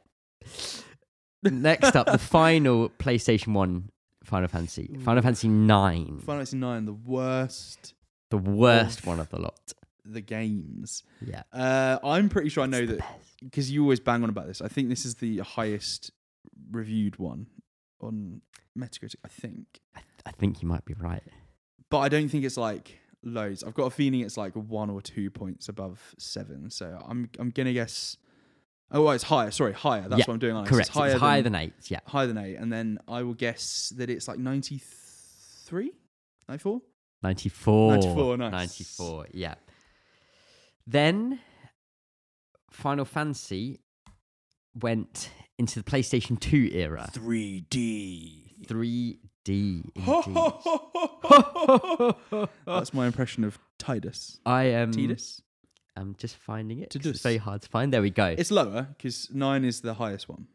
Next up, the final PlayStation 1 Final Fantasy. Final Fantasy 9. Final Fantasy 9 the worst The worst Of- one of the lot. the games. Yeah. Uh I'm pretty sure I know that because you always bang on about this. I think this is the highest reviewed one on Metacritic, I think. I, I think you might be right. But I don't think it's like loads. I've got a feeling it's like one or two points above seven. So I'm I'm gonna guess. Oh, well, it's higher. Sorry, higher. That's Yeah, what I'm doing. Alex. Correct. It's higher, it's higher than, than, 8. Yeah. higher than eight, and then I will guess that it's like 93, 94. 94. 94, nice. 94. Yeah. Then Final Fantasy went into the PlayStation 2 era. 3D. 3D. Indeed. That's my impression of Titus. I am. Tidus. I'm just finding it. 'cause Tidus. It's very hard to find. There we go. It's lower because nine is the highest one.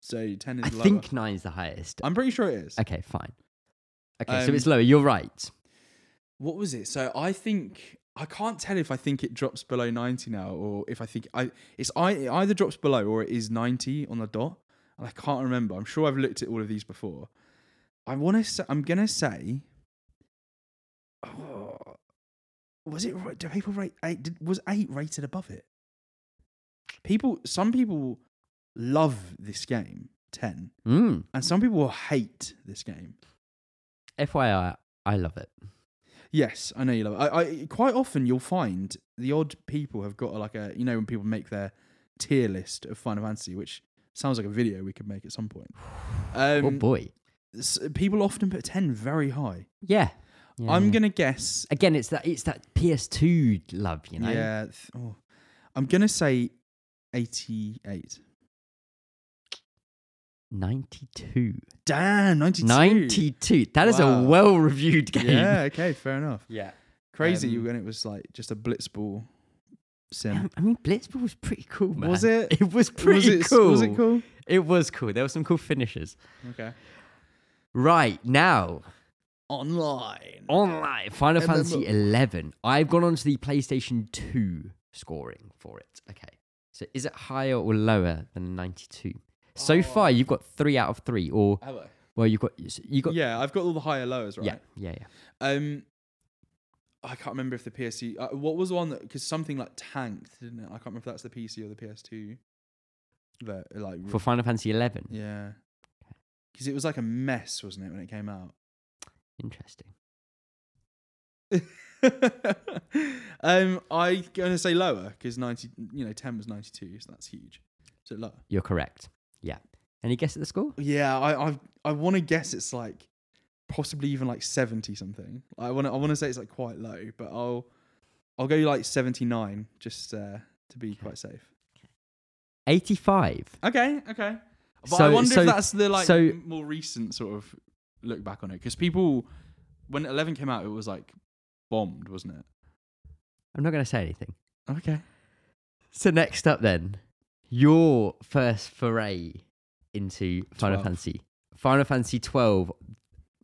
So ten is I lower. think is the highest. I'm pretty sure it is. Okay, fine. Okay, so Um, it's lower. You're right. What was it? So I think I can't tell if I think it drops below 90 now or if I think I it's I it either drops below or it is 90 on the dot. And I can't remember. I'm sure I've looked at all of these before. I want to I'm going to say oh, was it? Do people rate 8 did, was 8 rated above it? People some people love this game 10 Mm. and some people hate this game. FYI, I love it. Yes, I know you love it. I, I quite often you'll find the odd people have got like a you know when people make their tier list of Final Fantasy, which sounds like a video we could make at some point. Um, oh boy. S- people often put ten very high. Yeah. Yeah, I'm gonna guess. Again, it's that it's that PS2 love, you know. Yeah, oh, I'm gonna say eighty-eight. 92. Damn, ninety-two. 92. That is Wow. a well-reviewed game. Yeah. Okay. Fair enough. Yeah. Crazy Um, when it was like just a blitzball sim. I mean, Blitzball was pretty cool, man. Was it? It was pretty was it, cool. Was it cool? It was cool. There were some cool finishes. Okay. Right now, Online. online Final MMO. Fantasy 11. I've gone onto the PlayStation 2 scoring for it. Okay. So is it higher or lower than 92? So Oh. far, you've got three out of three, or Have I? well, you've got you got Yeah, I've got all the higher lowers, right? yeah, yeah, yeah. Um, I can't remember if the PSC. Uh, what was the one that because something like tanked, didn't it? I can't remember if that's the PC or the PS2. That like For Final Fantasy 11. yeah, because it was like a mess, wasn't it, when it came out? Interesting. um, I'm gonna say lower because ninety, you know, ten was ninety two, so that's huge. So lower. You're correct. Yeah. Any guess at the score? Yeah, I I I want to guess it's like possibly even like seventy something. I want to I want to say it's like quite low, but I'll I'll go like seventy nine just uh, to be quite safe. 85. Okay, okay. But I wonder so- if that's the like so- more recent sort of look back on it because people when eleven came out, it was like bombed, wasn't it? I'm not going to say anything. Okay. So next up then, your first foray into Final 12. Fantasy. Final Fantasy 12,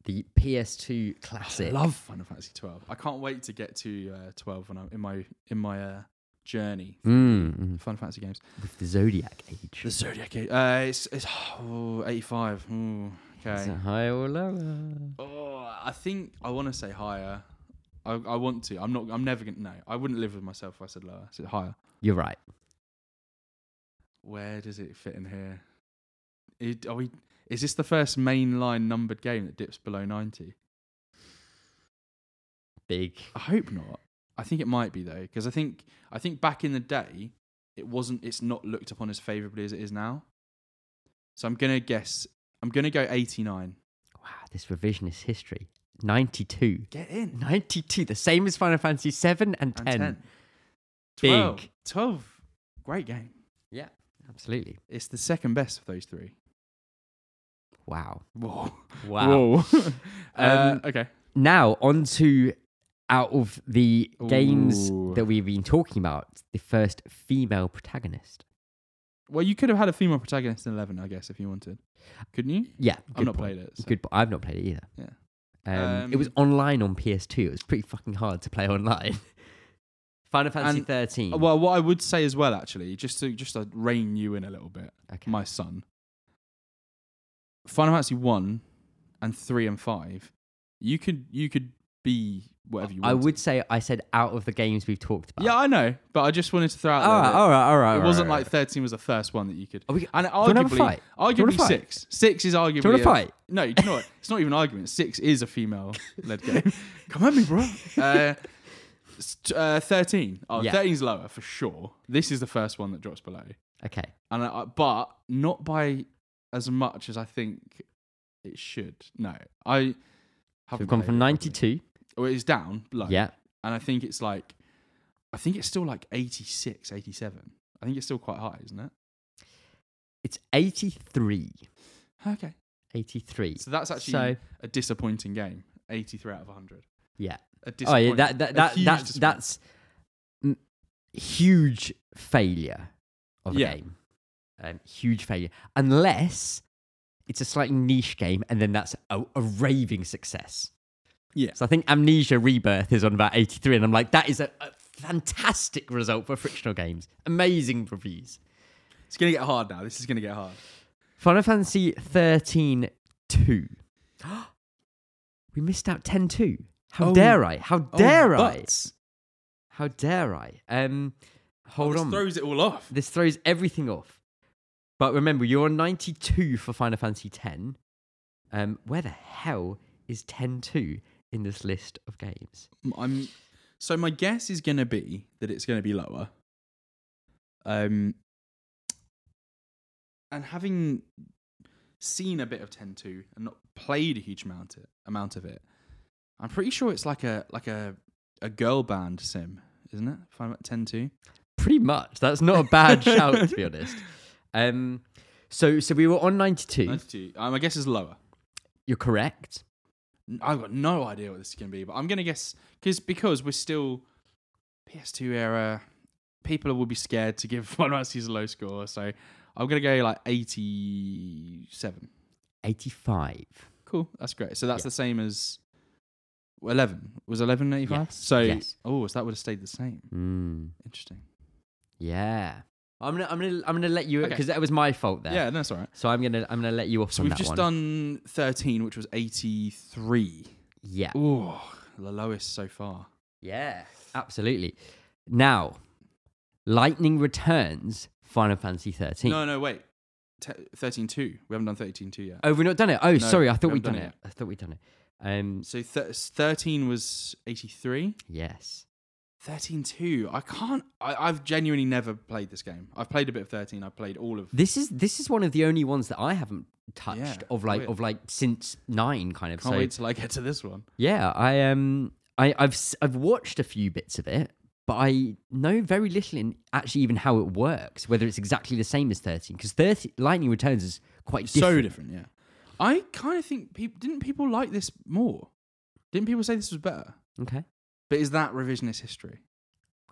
the PS2 classic. I love Final Fantasy 12. I can't wait to get to uh, 12 when I'm in my in my uh, journey. Mm, Final Fantasy games. with the Zodiac Age. The Zodiac. Age- Uh, it's it's oh, 85. Ooh, Is okay. it higher or lower? Oh, I think I want to say higher. I, I want to. I'm not. I'm never gonna. No, I wouldn't live with myself if I said lower. So higher. You're right. Where does it fit in here? It, are we? Is this the first mainline numbered game that dips below 90? Big. I hope not. I think it might be though, because I think I think back in the day, it wasn't. It's not looked upon as favorably as it is now. So I'm gonna guess. I'm gonna go 89. Wow, this revisionist history. 92. Get in. 92, the same as Final Fantasy 7 and 10. And 10. Big. 12. 12. Great game. Yeah, absolutely. It's the second best of those three. Wow. Whoa. Wow. Whoa. uh, Um, okay. Now, on to out of the games that we've been talking about, the first female protagonist. Well, you could have had a female protagonist in 11, I guess, if you wanted. Couldn't you? Yeah, I've not point. played it. so- Good. po- I've not played it either. Yeah. Um, it was Um, online on PS2. It was pretty fucking hard to play online. Final Fantasy And- 13. Uh, Well, what I would say as well, actually, just to just to rein you in a little bit, okay. my son. Final Fantasy one and three and five, you could you could be whatever you want. I would say I said out of the games we've talked about. Yeah, I know, but I just wanted to throw out All there. right, that all right, all right. it all wasn't right, like thirteen was the first one that you could. Are we, And you wanna have a arguably, fight? Do you wanna arguably fight? six. Six is arguably. do you want to a- fight? No, you know what? It's not even an argument. Six is a female-led game. Come at me, bro. Uh, s- t- uh, Thirteen. Oh, Yeah. 13's lower for sure. This is the first one that drops below, Okay. and I, but not by as much as I think it should. No, I. So haven't we've gone played from it 92. Properly. Well, it's down low. Yeah. and I think it's like, I think it's still like 86, 87. I think it's still quite high, isn't it? It's 83. Okay. 83. So that's actually So, a disappointing game. 83 out of 100. yeah. A Oh, yeah. That, that, a that, huge that's, huge failure of a Yeah. game. Um, huge failure. Unless it's a slightly niche game and then that's a, a raving success. Yeah. So I think Amnesia Rebirth is on about 83, and I'm like, that is a, a fantastic result for frictional games. Amazing reviews. It's going to get hard now. This is going to get hard. Final Fantasy 13 2. we missed out 10 2. How Oh. dare I? How dare I? but- How dare I? Um, hold this on. throws it all off. this throws everything off. But remember, you're on 92 for Final Fantasy 10. Um, where the hell is 10 2 in this list of games? I'm so my guess is going to be that it's going to be lower. Um, and having seen a bit of 10-2 and not played a huge amount it, amount of it, I'm pretty sure it's like a like a a girl band sim, isn't it? Final 10-2. Pretty much. That's not a bad shout, to be honest. Um, so, so we were on 92. 92. Um, I guess it's lower. You're correct. I've got no idea what this is going to be, but I'm going to guess because because we're still PS2 era. People will be scared to give Final Fantasy a low score, so I'm going to go like 87. 85. Cool, that's great. So that's Yeah. the same as 11. Was 11 85? Yes, So yes. oh, so that would have stayed the same. Mm, Interesting. yeah. I'm gonna, I'm gonna, I'm gonna let you because that was my fault there. Yeah, that's all right. So I'm gonna, I'm gonna let you off So on we've that just one. done 13, which was 83. Yeah. Oh, the lowest so far. Yeah. Absolutely. Now, Lightning Returns. Final Fantasy 13. No, no, wait. Te- 13 2. We haven't done 13 2 yet. Oh, we've not done it. Oh, No, sorry. I thought we'd haven't done done it. I thought we'd done it. Um, So th- 13 was 83. yes. 13 2. I can't. I, I've genuinely never played this game. I've played a bit of 13. I've played all of. This is this is one of the only ones that I haven't touched Yeah, of like weird. of like since nine kind of. Can't so wait till I get to this one. yeah, I um I I've I've watched a few bits of it, but I know very little in actually even how it works. Whether it's exactly the same as thirteen, because thirty Lightning Returns is quite So different. different, yeah. I kind of think people didn't people like this more. Didn't people say this was better? Okay, But is that revisionist history?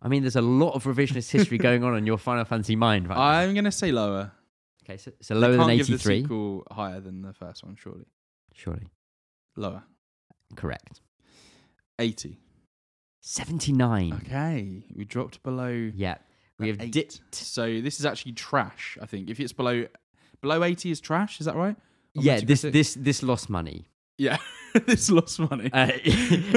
I mean, there's a lot of revisionist history going on in your Final Fantasy mind right now. I'm gonna say lower. Okay, so, so lower than can't give the 83. sequel higher than the first one, surely. Surely. Lower. Correct. 80. 79. Okay, we dropped below. Yeah. We have eight. dipped. So this is actually trash. I think if it's below below 80 is trash. Is that right? Or Yeah, this this this lost money. Yeah, this lost money. Uh,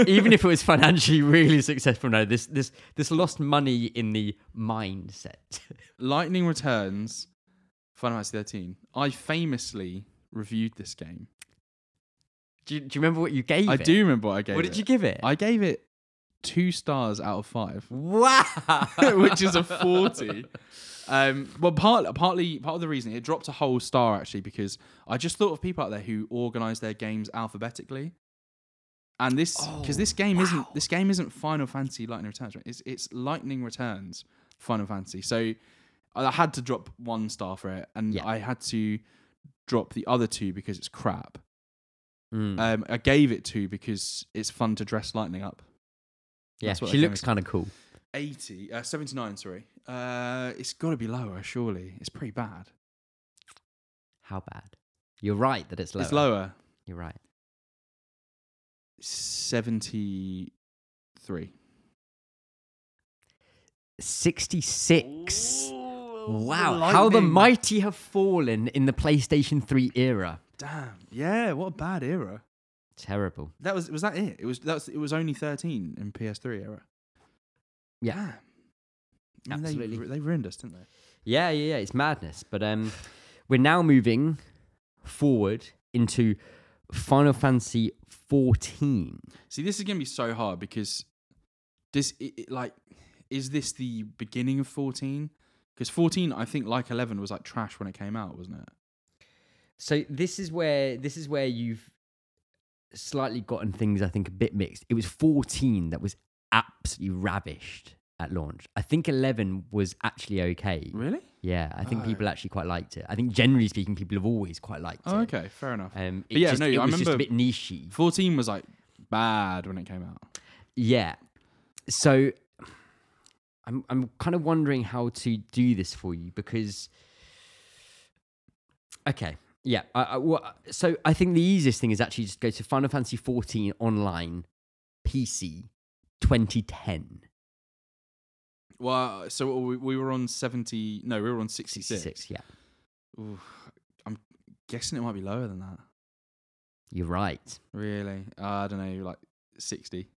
even if it was financially really successful, no, this this this lost money in the mindset. Lightning Returns, Final Fantasy 13. I famously reviewed this game. do, you, do you remember what you gave it? I it? do remember what I gave it. What it. did you give it? I gave it two stars out of five, wow. which is a 40. Um, well, part, partly part of the reason it dropped a whole star actually because I just thought of people out there who organize their games alphabetically, and this because Oh, this game wow. isn't this game isn't Final Fantasy Lightning Returns, right? It's it's Lightning Returns Final Fantasy. So I had to drop one star for it, and Yeah. I had to drop the other two because it's crap. Mm. Um, I gave it two because it's fun to dress Lightning up. yeah, she looks kind of cool. 80, uh, 79, sorry. Uh, it's got to be lower, surely. It's pretty bad. How bad? You're right that it's lower. It's lower. You're right. 73. 66. Wow, how the mighty have fallen in the PlayStation 3 era. Damn. Yeah, what a bad era. Terrible. That was was that it? It was that was, it was only 13 in PS3 era. Yeah. Damn. I mean, Absolutely. They, they ruined us, didn't they? Yeah, yeah, yeah. It's madness. But um, we're now moving forward into Final Fantasy 14. See, this is going to be so hard because this it, it, like is this the beginning of 14? Because 14 I think like 11 was like trash when it came out, wasn't it? So this is where this is where you've slightly gotten things I think a bit mixed. It was 14 that was absolutely ravished at launch. I think 11 was actually okay. Really? Yeah, I think Oh. people actually quite liked it. I think generally speaking, people have always quite liked Oh, it. okay, fair enough. Um, yeah, just, no, it I was just a bit nichey. 14 was like bad when it came out. Yeah. So I'm I'm kind of wondering how to do this for you because okay, yeah. I, I, well, so I think the easiest thing is actually just go to Final Fantasy 14 online PC 2010. Well, so we, we were on 70. No, we were on 66. 66, yeah. Ooh, I'm guessing it might be lower than that. You're right. Really? Uh, I don't know, like 60.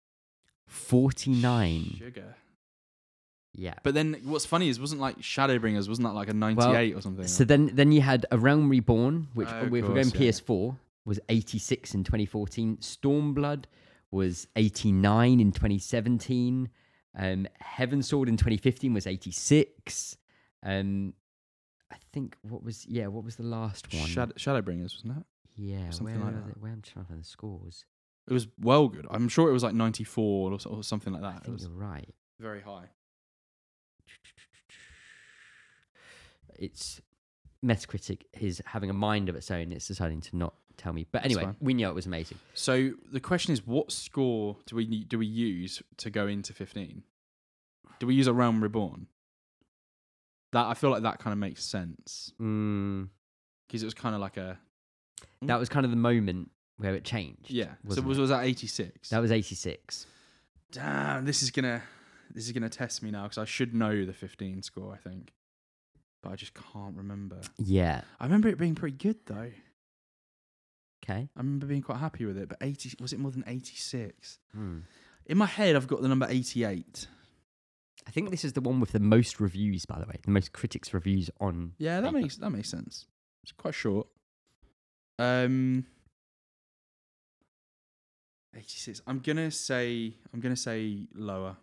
49. Sugar. Yeah. But then what's funny is, wasn't like Shadowbringers, wasn't that like a 98 or something? So then, then you had A Realm Reborn, which Oh, if we're going course, yeah. PS4 was 86 in 2014. Stormblood was 89 in 2017. Um, Heavensward in 2015 was 86. Um, I think what was yeah, what was the last one? Shad- Shadowbringers, wasn't it? yeah, something where, like that. where I'm trying to find the scores. It was well good. I'm sure it was like 94 or, or something like I that. It think you're right. very high. It's Metacritic is having a mind of its own. It's deciding to not tell me. But anyway, we know it was amazing. So the question is, what score do we need, do we use to go into 15? Do we use a Realm Reborn? That I feel like that kind of makes sense Mm, because it was kind of like a that was kind of the moment where it changed. yeah. So was it? was that 86? That was 86. Damn, this is gonna this is gonna test me now because I should know the 15 score. I think, but I just can't remember. Yeah. I remember it being pretty good though. Okay. I remember being quite happy with it. But 80 was it more than 86? Hmm. In my head, I've got the number 88. I think this is the one with the most reviews, by the way, the most critics' reviews on. Yeah, that paper. makes that makes sense. It's quite short. Um, eighty six. I'm gonna say I'm gonna say lower.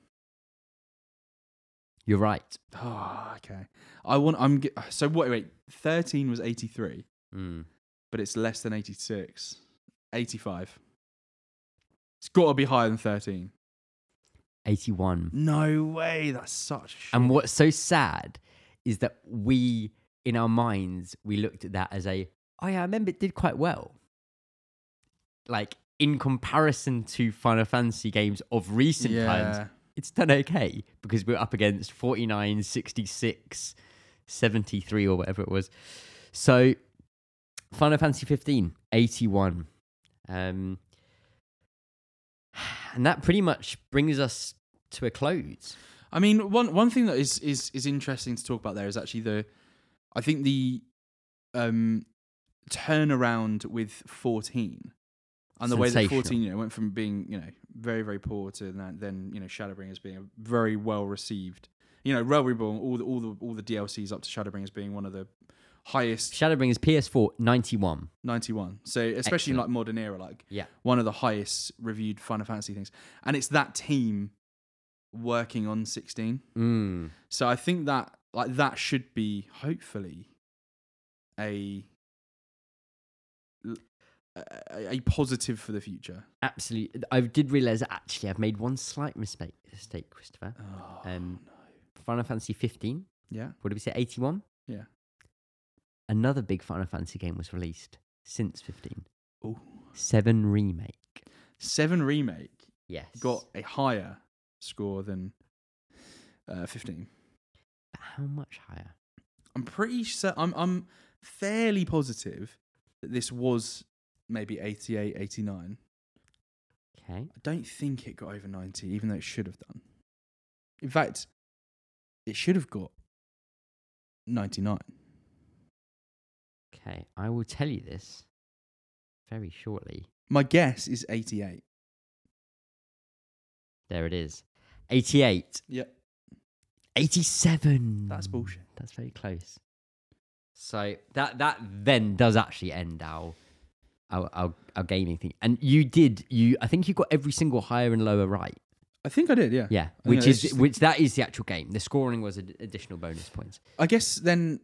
You're right. Oh, okay. I want. I'm so wait. Wait. Thirteen was eighty three, Hmm. but it's less than eighty six. Eighty five. It's got to be higher than thirteen. 81. No way. That's such. Shit. And what's so sad is that we, in our minds, we looked at that as a, oh yeah, I remember it did quite well. Like in comparison to Final Fantasy games of recent times, it's done okay because we're up against 49, 66, 73 or whatever it was. So Final Fantasy 15, 81. Um, and that pretty much brings us to a close. I mean, one one thing that is is is interesting to talk about there is actually the, I think the, um, turnaround with fourteen, and the way that Sensational. fourteen, you know, went from being you know very very poor to then you know Shadowbringers being a very well received, you know, Realm Reborn, all the all the all the DLCs up to Shadowbringers being one of the highest Shadowbringers PS4, 91. ninety one. So especially in Excellent. like modern era, like Yeah. one of the highest reviewed Final Fantasy things, and it's that team working on sixteen. Mm. So I think that like that should be hopefully a a, a positive for the future. Absolutely. I did realize that actually I've made one slight mistake, mistake Christopher. Oh, Um, Final Fantasy 15. yeah. What did we say? 81? Yeah. Another big Final Fantasy game was released since 15. Oh. 7 Remake. Seven remake Yes. got a higher score than uh, fifteen. But how much higher? I'm pretty sure. I'm I'm fairly positive that this was maybe 88, 89. Okay. I don't think it got over 90, even though it should have done. In fact, it should have got 99. Okay. I will tell you this very shortly. My guess is 88. There it is. 88. Yep. 87. That's bullshit. That's very close. So that that then does actually end our our our, our gaming thing. And you did you I think you got every single higher and lower right. I think I did, yeah. Yeah, I which is which that is the actual game. The scoring was ad- additional bonus points. I guess then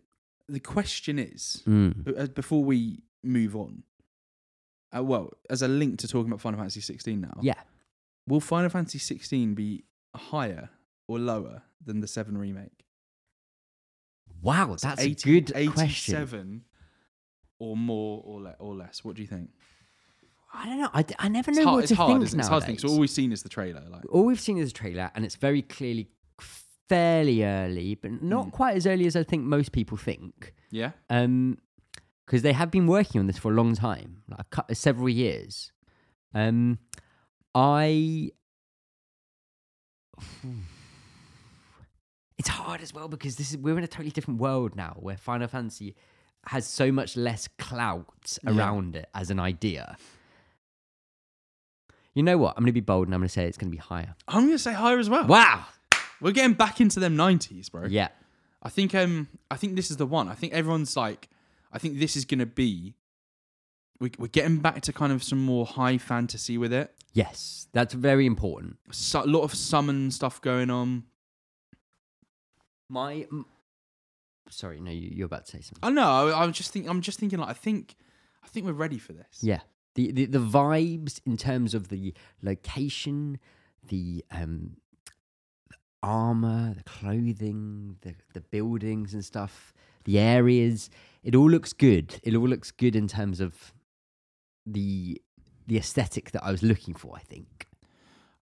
the question is Mm. b- uh, before we move on, uh, well, as a link to talking about Final Fantasy 16 now, Yeah. will Final Fantasy 16 be higher or lower than the 7 remake? Wow, that's 80 a good question. 87 or more or, le- or less. What do you think? I don't know. I, d- I never It's know hard, what it's to hard, think isn't it? It's hard to think. nowadays. So all we've seen is the trailer. Like, All we've seen is a trailer, and it's very clearly fairly early, but not Mm. quite as early as I think most people think. yeah, Um, because they have been working on this for a long time, like a cou- several years. Um, I. It's hard as well because this is we're in a totally different world now where Final Fantasy has so much less clout Yeah. around it as an idea. You know what? I'm going to be bold and I'm going to say it's going to be higher. I'm gonna say higher as well. Wow. We're getting back into them 90s, bro. Yeah. I think um I think this is the one. I think everyone's like I think this is gonna be we, we're getting back to kind of some more high fantasy with it. Yes. That's very important. So, a lot of summon stuff going on. My. Sorry, no, you, you're about to say something. I don't know. I, I'm just think I'm just thinking like I think I think we're ready for this. Yeah. The, the the vibes in terms of the location, the um the armor, the clothing, the the buildings and stuff, the areas, it all looks good. It all looks good in terms of the the aesthetic that I was looking for, I think.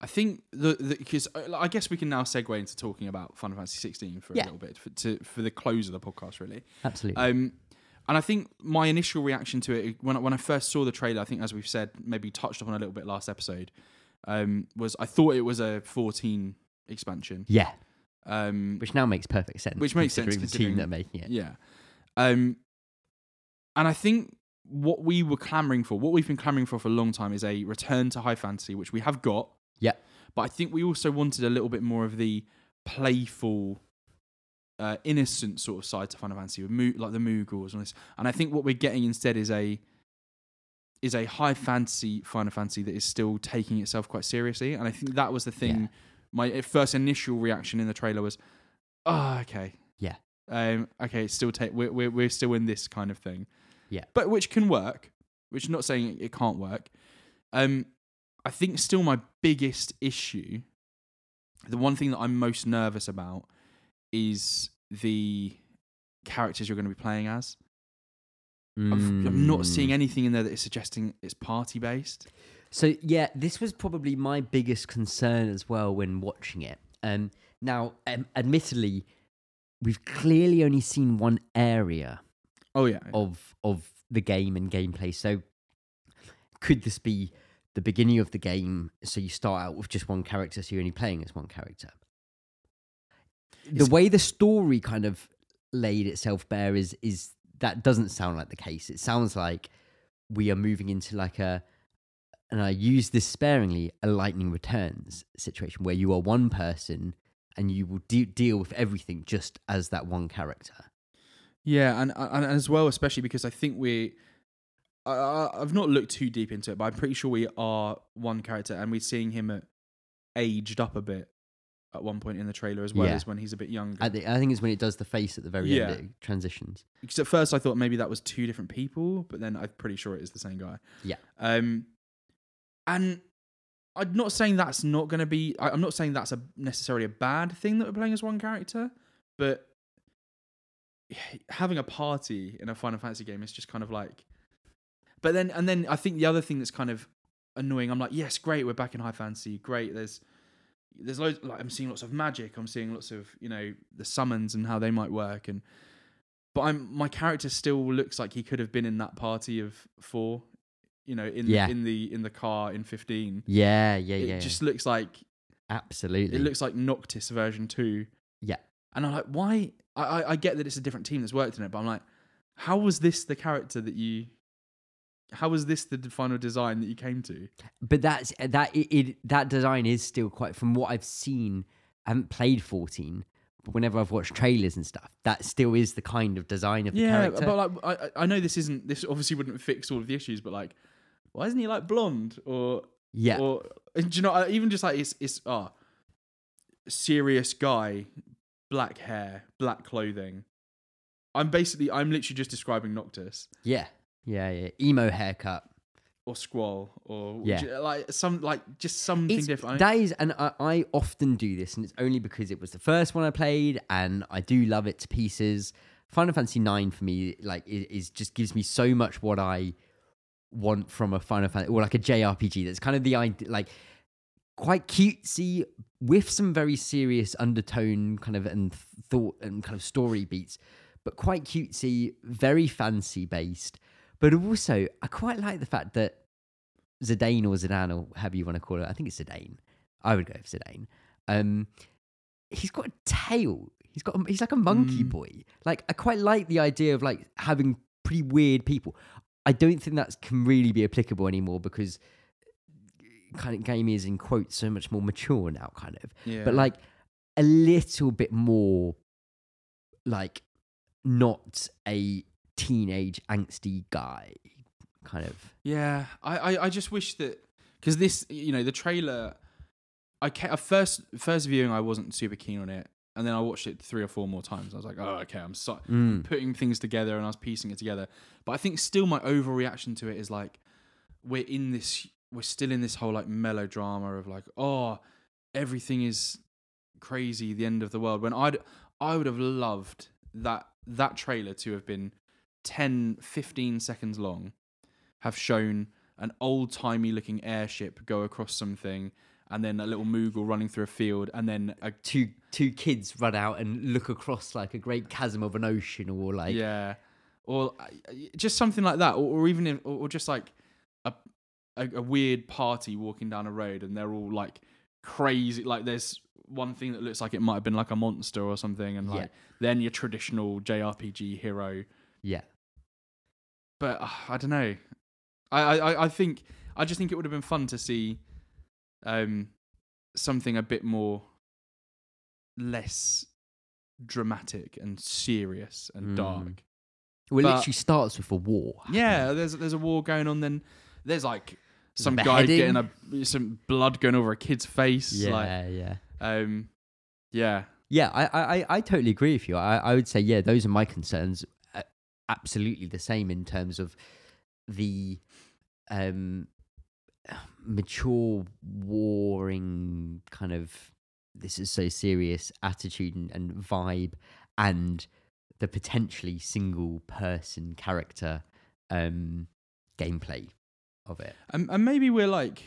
I think the because I guess we can now segue into talking about Final Fantasy 16 for a little bit for, to for the close of the podcast, really. Absolutely. Um, and I think my initial reaction to it when I, when I first saw the trailer, I think as we've said, maybe touched upon a little bit last episode, um, was I thought it was a 14 expansion. yeah. Um, Which now makes perfect sense. Which makes sense considering the team that are making it. yeah. Um, and I think what we were clamoring for, what we've been clamoring for for a long time, is a return to high fantasy, which we have got. Yeah. But I think we also wanted a little bit more of the playful, uh, innocent sort of side to Final Fantasy, with Moo- like the Moogles and this. And I think what we're getting instead is a is a high fantasy Final Fantasy that is still taking itself quite seriously. And I think that was the thing. Yeah. My first initial reaction in the trailer was, "Oh, okay, Yeah. um, okay, it's still take we're, we're we're still in this kind of thing, Yeah. but which can work. Which not saying it can't work. Um, I think still my biggest issue, the one thing that I'm most nervous about, is the characters you're going to be playing as. I've, I'm not seeing Mm. anything in there that is suggesting it's party based. So yeah, this was probably my biggest concern as well when watching it. Um, now, um, admittedly, we've clearly only seen one area Oh yeah. of of the game and gameplay. So could this be the beginning of the game? So you start out with just one character, so you're only playing as one character. The It's- way the story kind of laid itself bare is is that doesn't sound like the case. It sounds like we are moving into like a and I use this sparingly, a lightning returns situation where you are one person and you will de- deal with everything just as that one character. Yeah, and, and as well, especially because I think we, I, I've not looked too deep into it, but I'm pretty sure we are one character, and we're seeing him at, aged up a bit at one point in the trailer as well Yeah. as when he's a bit younger. I, thi- I think it's when it does the face at the very Yeah. end, it transitions. Because at first I thought maybe that was two different people, but then I'm pretty sure it is the same guy. Yeah. Um, and I'm not saying that's not going to be. I, I'm not saying that's a necessarily a bad thing that we're playing as one character, but having a party in a Final Fantasy game is just kind of like. But then, and then I think the other thing that's kind of annoying. I'm like, yes, great, we're back in high fantasy. Great, there's there's loads. Like I'm seeing lots of magic. I'm seeing lots of you know the summons and how they might work and but I'm my character still looks like he could have been in that party of four, you know, in Yeah. in the in the car in fifteen. Yeah, yeah, it yeah. It just looks like absolutely. it looks like Noctis version two. Yeah. and I'm like, why? I, I I get that it's a different team that's worked in it, but I'm like, how was this the character that you? How was this the final design that you came to? but that's uh, that it, it that design is still quite from what I've seen. I haven't played 14, but whenever I've watched trailers and stuff, that still is the kind of design of the yeah, character. but like I I- know this isn't this obviously wouldn't fix all of the issues, but like, why isn't he like blonde or yeah, Or uh, do you know? Uh, even just like it's it's ah, serious guy, black hair, black clothing. I'm basically I'm literally just describing Noctis yeah, yeah, yeah. Emo haircut. or Squall or Yeah. j- like some like just something It's, different. that is, and I, I often do this, and it's only because it was the first one I played, and I do love it to pieces. Final Fantasy IX for me, like, is, is just gives me so much what I want from a Final Fantasy or like a JRPG. That's kind of the idea, like quite cutesy with some very serious undertone, kind of and thought and kind of story beats, but quite cutesy, very fancy based. But also, I quite like the fact that Zidane or Zidane or however you want to call it. I think it's Zidane. I would go for Zidane. Um, he's got a tail. He's got. A, he's like a monkey Mm. boy. Like I quite like the idea of like having pretty weird people. I don't think that can really be applicable anymore because kind of game is in quotes so much more mature now, kind of. yeah. But like a little bit more, like not a teenage angsty guy, kind of. Yeah, I, I, I just wish that because this, you know, the trailer. I at first first viewing, I wasn't super keen on it, and then I watched it three or four more times. I was like, oh, okay, I'm so Mm. putting things together, and I was piecing it together. But I think still my overreaction to it is like we're in this, we're still in this whole like melodrama of like, oh, everything is crazy, the end of the world. When I'd I would have loved that that trailer to have been 10, 15 seconds long, have shown an old timey looking airship go across something, and then a little Moogle running through a field, and then a two two kids run out and look across like a great chasm of an ocean or like yeah, or uh, just something like that, or, or even if, or, just like a, a a weird party walking down a road, and they're all like crazy. Like there's one thing that looks like it might have been like a monster or something, and Yeah. like then your traditional JRPG hero. yeah But uh, I don't know. I, I I think I just think it would have been fun to see um something a bit more less dramatic and serious and Mm. dark. well it But- literally starts with a war Yeah, there's there's a war going on. Then there's like some guy getting a some blood going over a kid's face. yeah Like, yeah um, yeah, yeah I, I I- totally agree with you I, I would say yeah those are my concerns absolutely the same in terms of the um mature warring kind of this is so serious attitude and, and vibe and the potentially single person character um gameplay of it. And, and maybe we're like,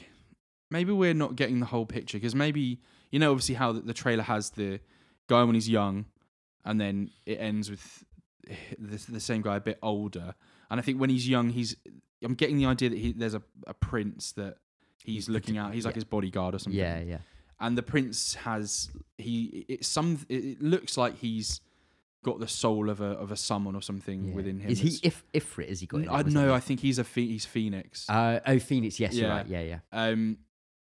maybe we're not getting the whole picture because maybe you know obviously how the, the trailer has the guy when he's young, and then it ends with the, the same guy a bit older. And I think when he's young, he's I'm getting the idea that he, there's a, a prince that he's looking at. He's like yeah. his bodyguard or something. Yeah, yeah. And the prince has he it's some it it looks like he's got the soul of a of a summon or something yeah. within him. Is he if Ifrit? Is he got? it I know. I think he's a he's Phoenix. Uh, oh, Phoenix. Yes, you're Yeah. right. Yeah, yeah. Um,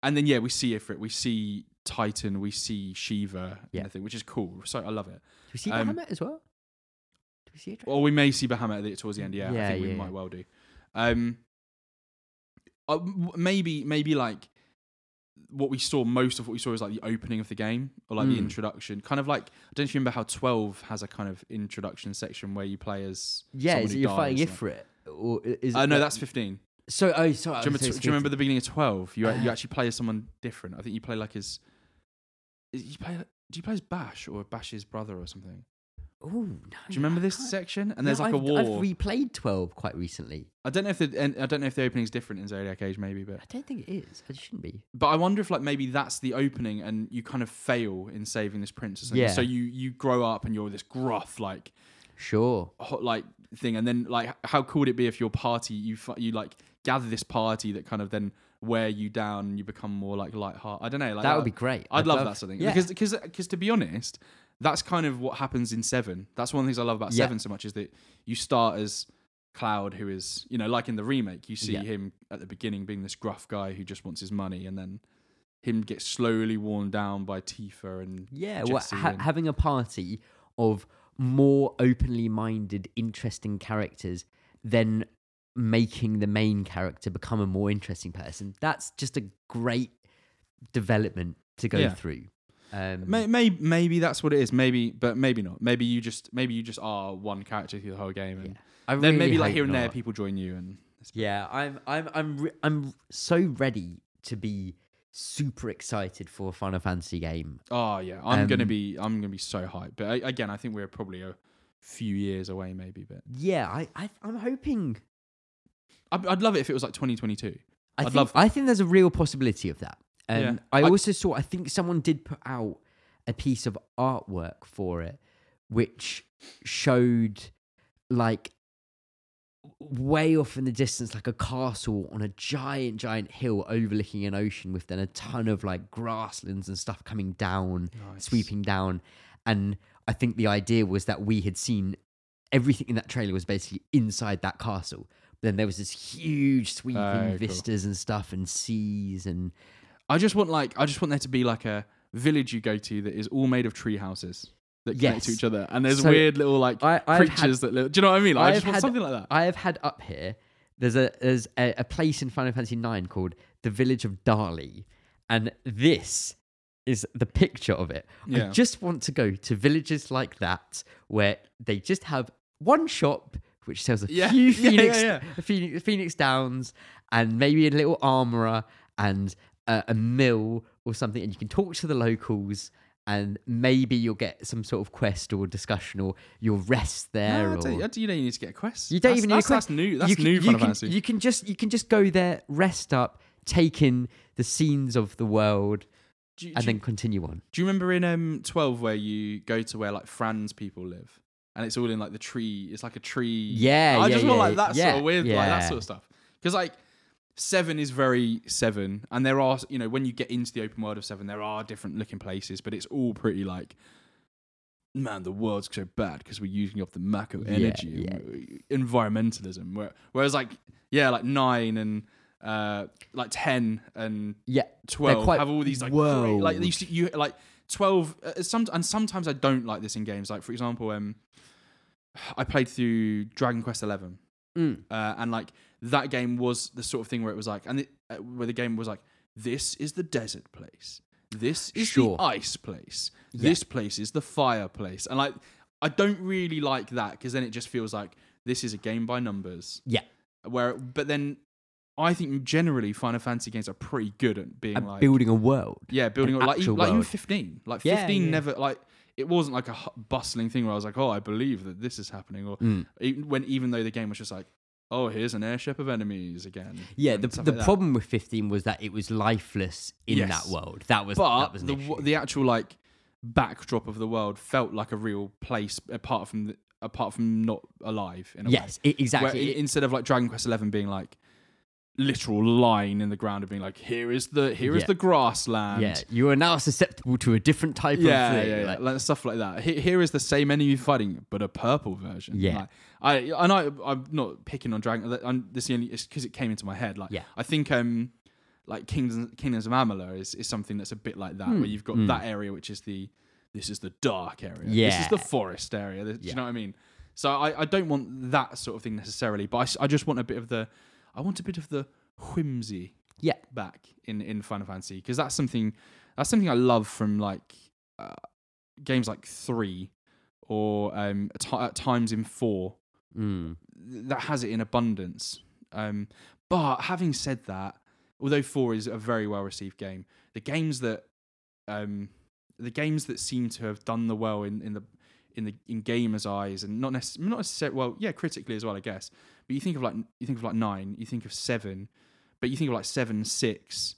and then yeah, we see Ifrit, we see Titan, we see Shiva, Yeah. think, which is cool. So I love it. Do we see Um, Bahamut as well? We see? Or we may see Bahamut at it towards the end. Yeah, Yeah, I think we yeah, might well do. Um, uh, maybe maybe like what we saw most of what we saw is like the opening of the game or like the Mm. introduction. Kind of like I don't know if you remember how Twelve has a kind of introduction section where you play as yeah, is it you're fighting Ifrit? Or is uh, no, that's fifteen. so. Oh, sorry. Do you, remember, do you remember the beginning of Twelve? You you Uh, actually play as someone different. I think you play like his. You play. Do you play as Basch or Basch's brother or something? Oh, no, Do you remember I this can't- section? And No, there's like I've, a war. I've replayed twelve quite recently. I don't know if the and I don't know if the opening's different in Zodiac Age, maybe, but I don't think it is. It shouldn't be. but I wonder if like maybe that's the opening, and you kind of fail in saving this prince or something. Yeah. So you you grow up and you're this gruff like Sure. hot like thing, and then like how cool would it be if your party you fi- you like gather this party that kind of then wear you down and you become more like light heart. I don't know. Like that would be great. I'd, love, that sort of thing Yeah. because because because to be honest, that's kind of what happens in Seven. That's one of the things I love about Yeah. Seven so much is that you start as Cloud, who is you know like in the remake, you see Yeah. him at the beginning being this gruff guy who just wants his money, and then him get slowly worn down by Tifa and Yeah, well, ha- and- having a party of more openly minded, interesting characters than making the main character become a more interesting person. That's just a great development to go Yeah. through. Um, May, may, maybe that's what it is. Maybe, but maybe not. Maybe you just maybe you just are one character through the whole game, and Yeah. Then maybe like here and there people join you, and Yeah, I'm I'm I'm re- I'm so ready to be super excited for a Final Fantasy game. oh yeah, I'm gonna Um, be I'm gonna be so hyped. But I, again, I think we're probably a few years away, maybe. But Yeah, I, I I'm hoping. I'd, I'd love it if it was like 2022. I I'd think love- I think there's a real possibility of that. Um, Yeah. I I- also saw. I think someone did put out a piece of artwork for it, which showed like way off in the distance, like a castle on a giant, giant hill overlooking an ocean, with then a ton of like grasslands and stuff coming down, Nice. sweeping down. And I think the idea was that we had seen everything in that trailer was basically inside that castle. Then there was this huge sweeping Oh, cool. vistas and stuff and seas and I just want like I just want there to be like a village you go to that is all made of tree houses that connect to each other, and there's So, weird little like I, I've had, creatures that live. Do you know what I mean? Like, I just want had- something like that. I have had up here. There's a there's a, a place in Final Fantasy IX called the Village of Dali, and this is the picture of it. I Yeah. just want to go to villages like that where they just have one shop which sells a Yeah, few yeah, yeah, Phoenix, yeah. a Phoenix, Phoenix Downs, and maybe a little armorer and a, a mill or something, and you can talk to the locals. And maybe you'll get some sort of quest or discussion, or you'll rest there. No, or... don't, I don't- you don't need to get a quest. You don't That's- even need a quest. That's new. That's you can, new Final Fantasy. You can just you can just go there, rest up, take in the scenes of the world, you- and then you- continue on. do you remember in um 12 where you go to where like Fran's people live, and it's all in like the tree? It's like a tree. Yeah, I yeah, just want like that sort of weird, like that sort of stuff. Because like seven is very seven, and there are you know when you get into the open world of seven, there are different looking places, but it's all pretty like. Man, the world's so bad because we're using up the Yeah, energy, and environmentalism. Where, whereas, like, yeah, like nine and uh, like ten and Yeah, 12 quite have all these like world. like you, you like 12 uh, some and sometimes I don't like this in games like for example um I played through Dragon Quest 11 Mm. uh, and like that game was the sort of thing where it was like and it, uh, where the game was like this is the desert place this is Sure. the ice place Yeah. this place is the fireplace and like I don't really like that because then it just feels like this is a game by numbers Yeah. where but then I think generally Final Fantasy games are pretty good at being and like building a world. yeah, building an like, even, like even 15. Like 15 yeah. never like it wasn't like a bustling thing where I was like, "Oh, I believe that this is happening," or Mm. even when even though the game was just like, oh, here's an airship of enemies again. Yeah, the, the like problem with 15 was that it was lifeless in Yes. that world. That was but that was the w- the actual like backdrop of the world felt like a real place apart from the, apart from not alive in a way. yes, i- Where exactly. It- instead of like Dragon Quest Eleven being like literal line in the ground of being like here is the here is Yeah. the grassland. yeah, you are now susceptible to a different type Yeah, of thing. yeah, like- like stuff like that. Here, here is the same enemy fighting, but a purple version. Yeah. like, I and I, I'm not picking on Dragon. I'm, this is only because it came into my head. Like, Yeah. I think um, like Kingdoms, Kingdoms of Amalur is, is something that's a bit like that, Hmm, where you've got hmm. that area which is the this is the dark area. Yeah, this is the forest area. Do Yeah. you know what I mean? So I, I don't want that sort of thing necessarily, but I, I just want a bit of the, I want a bit of the whimsy Yeah. back in in Final Fantasy because that's something that's something I love from like uh, games like three or um, at, at times in four Mm. that has it in abundance. Um, but having said that, although four is a very well received game, the games that um, the games that seem to have done the well in, in the in the in gamers' eyes and not necessarily not necessarily well, yeah, critically as well, I guess. But you think of like you think of like nine, you think of seven, but you think of like seven, six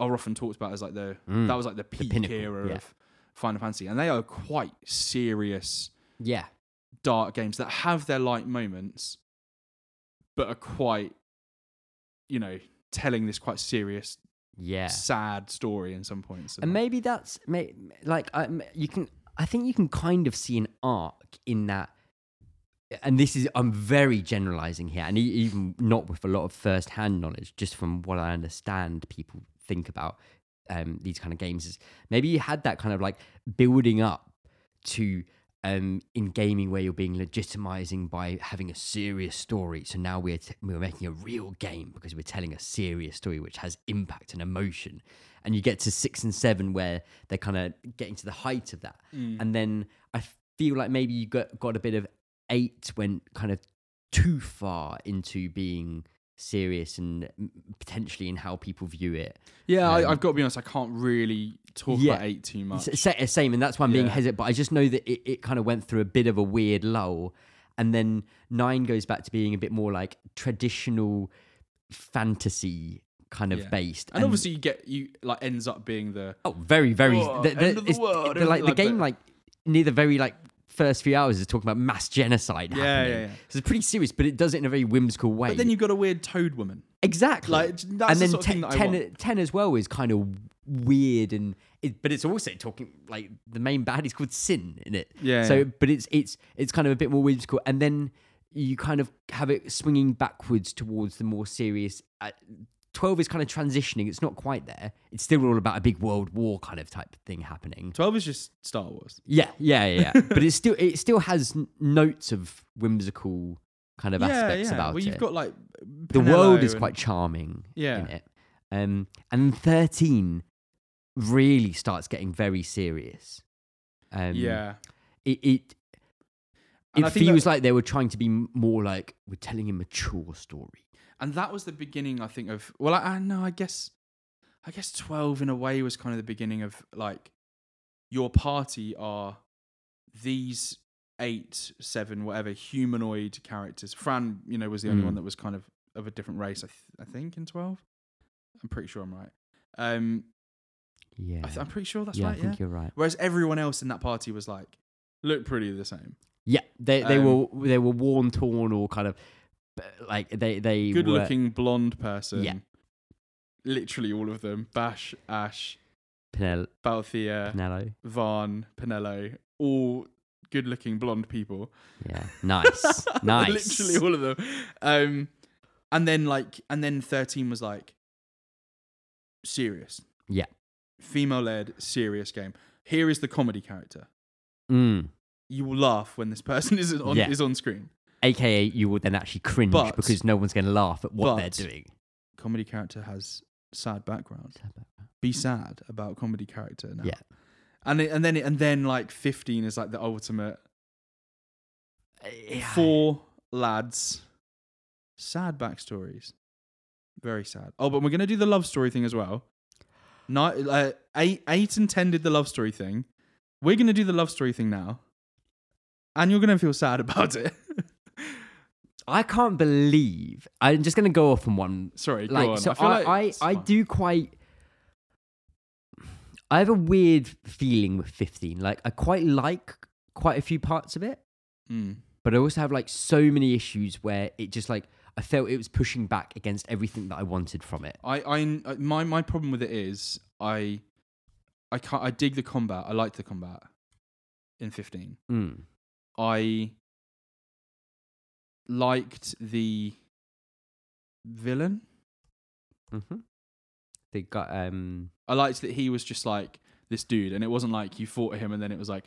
are often talked about as like the Mm. that was like the peak pinnacle, era yeah. of Final Fantasy, and they are quite serious Yeah, dark games that have their light moments, but are quite, you know, telling this quite serious, yeah. sad story in some points. And maybe that's may, like I, you can. I think you can kind of see an arc in that. And this is I'm very generalizing here, and even not with a lot of first-hand knowledge, just from what I understand, people think about um, these kind of games. Is maybe you had that kind of like building up to um, in gaming where you're being legitimizing by having a serious story. So now we're t- we're making a real game because we're telling a serious story which has impact and emotion. And you get to six and seven where they're kind of getting to the height of that, Mm. and then I feel like maybe you got got a bit of eight went kind of too far into being serious and potentially in how people view it. yeah, I, um, I've got to be honest, I can't really talk Yeah. about eight too much. S- sa- same, and that's why I'm being Yeah. hesitant. But I just know that it, it kind of went through a bit of a weird lull, and then nine goes back to being a bit more like traditional fantasy kind of Yeah. based. and obviously, you get you like ends up being the oh, very, very. Oh, the, the- end of the world, the, like the game, like near the very like first few hours is talking about mass genocide Yeah, happening. yeah, yeah. So it's pretty serious, but it does it in a very whimsical way. But then you've got a weird toad woman. exactly Like that's and the then sort of thing ten, want. 10 as well is kind of weird and it, but it's also talking like the main bad is called sin in it Yeah, so but it's it's it's kind of a bit more whimsical and then you kind of have it swinging backwards towards the more serious uh, 12 is kind of transitioning it's not quite there it's still all about a big world war kind of type thing happening Twelve is just Star Wars. yeah yeah yeah, yeah. but it still it still has n- notes of whimsical kind of aspects about it. well, it you've got like the world is Penelo quite charming Yeah. in it. Um, and 13 really starts getting very serious. Um, yeah. It it, it feels that- like they were trying to be more like we're telling a mature story. And that was the beginning i think of well i, I know i guess i guess 12 in a way was kind of the beginning of like your party are these eight seven whatever humanoid characters. Fran you know was the only Mm. one that was kind of of a different race i, th- I think in 12 i'm pretty sure i'm right. Um Yeah, I th- i'm pretty sure that's yeah, right I yeah. think you're right. whereas everyone else in that party was like look pretty the same. Yeah, they they Um, were they were worn, torn, or kind of like they they good were, looking blonde person Yeah. literally all of them Basch Ashe Pinel- Balthier Penelo. Vaan, Penelo, all good-looking blonde people. Yeah, nice, nice. Literally all of them. Um, and then like, and then thirteen was like serious. Yeah. Female-led, serious game. Here is the comedy character. Mm. You will laugh when this person is on Yeah. is on screen. AKA, you will then actually cringe But- because no one's going to laugh at what but- they're doing. Comedy character has sad background. Be sad about comedy character now. Yeah. And it, and then it, and then like fifteen is like the ultimate Yeah. four lads, sad backstories, very sad. Oh, but we're gonna do the love story thing as well. Uh, eight, eight and ten did the love story thing. We're gonna do the love story thing now, and you're gonna feel sad about it. I can't believe I'm just gonna go off on one. Sorry, go Like, on. so I I, like I, I do quite. I have a weird feeling with 15. Like I quite like quite a few parts of it, Mm. but I also have like so many issues where it just like I felt it was pushing back against everything that I wanted from it. I, I, uh, my, my problem with it is I, I can't. I dig the combat. I like the combat in fifteen. Mm. I liked the villain. hmm They got um. I liked that he was just like this dude, and it wasn't like you fought him and then it was like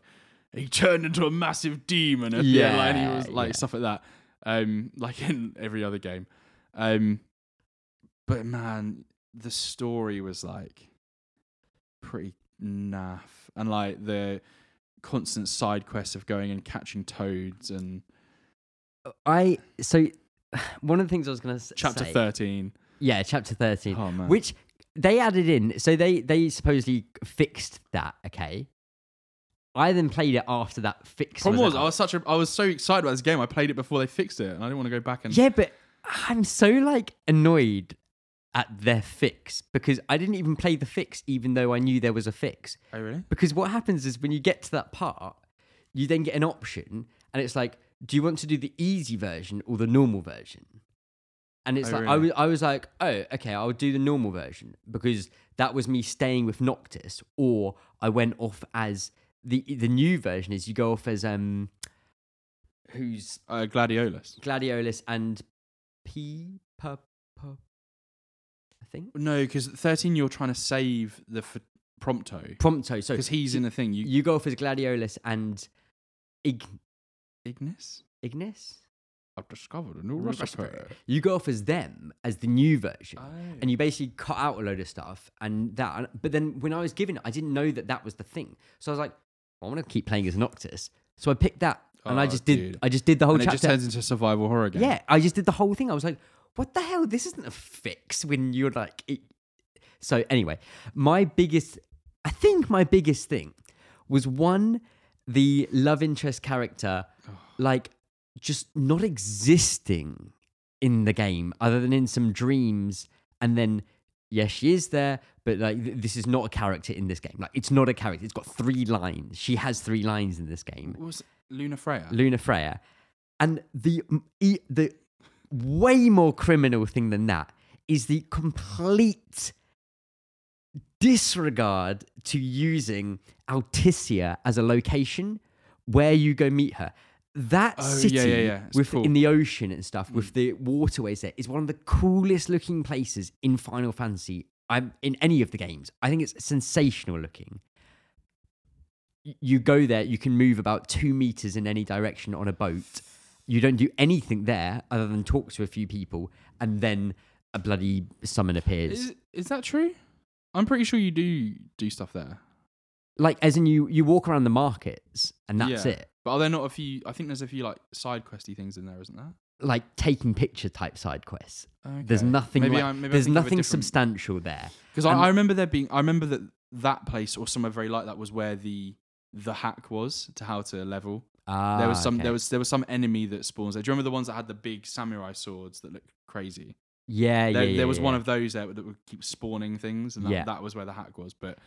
he turned into a massive demon the end, like, and he was Yeah, like yeah. stuff like that. Um, like in every other game. Um, but man, the story was like pretty naff, and like the constant side quests of going and catching toads and I so one of the things I was gonna s- chapter say, thirteen. Yeah, chapter thirteen. Oh man, which they added in. So they they supposedly fixed that. Okay. I then played it after that fix. problem was out. I was such a I was so excited about this game. I played it before they fixed it, and I didn't want to go back and yeah, but I'm so like annoyed at their fix because I didn't even play the fix, even though I knew there was a fix. Oh really? Because what happens is when you get to that part, you then get an option, and it's like, do you want to do the easy version or the normal version? And it's Oh, like I was, I was like, oh, okay, I'll do the normal version because that was me staying with Noctis, or I went off as the the new version is you go off as um, who's Uh, Gladiolus. Gladiolus and P. I think No, because thirteen you're trying to save the f- Prompto Prompto. So because he's in the thing. You, you go off as Gladiolus and Ig- Ignis. Ignis. I've discovered a new New recipe. recipe. You go off as them as the new version, Oh. and you basically cut out a load of stuff and that. But then when I was given it, I didn't know that that was the thing. So I was like, I want to keep playing as Noctis, so I picked that, and I Oh, just did. dude. I just did the whole and it just turns into survival horror game. yeah, I just did the whole thing. I was like, what the hell? This isn't a fix when you're like. It... So anyway, my biggest, I think my biggest thing was one, the love interest character, oh. like just not existing in the game other than in some dreams and then yes she is there but like th- this is not a character in this game like it's not a character it's got three lines she has three lines in this game What was it? Lunafreya? Luna Freya. And the e- the way more criminal thing than that is the complete disregard to using Altissia as a location where you go meet her. That Oh, city yeah, yeah. It's with cool. Mm. in the ocean and stuff with the waterways there is one of the coolest looking places in Final Fantasy. I'm in any of the games. I think it's sensational looking you go there, you can move about two meters in any direction on a boat. You don't do anything there other than talk to a few people, and then a bloody summon appears. Is, is that true? I'm pretty sure you do do stuff there. Like, as in you, you walk around the markets, and that's Yeah. it. But are there not a few? I think there's a few like side questy things in there, isn't there? Like taking picture type side quests. There's nothing. Maybe like- there's thinking of a nothing substantial there. Because I, And- I remember there being, I remember that that place or somewhere very like that was where the the hack was to how to level. Ah, there was some, okay. there was there was some enemy that spawns there. Do you remember the ones that had the big samurai swords that look crazy? Yeah, yeah, There, yeah. there was yeah. one of those there that would keep spawning things, and that, Yeah. that was where the hack was. But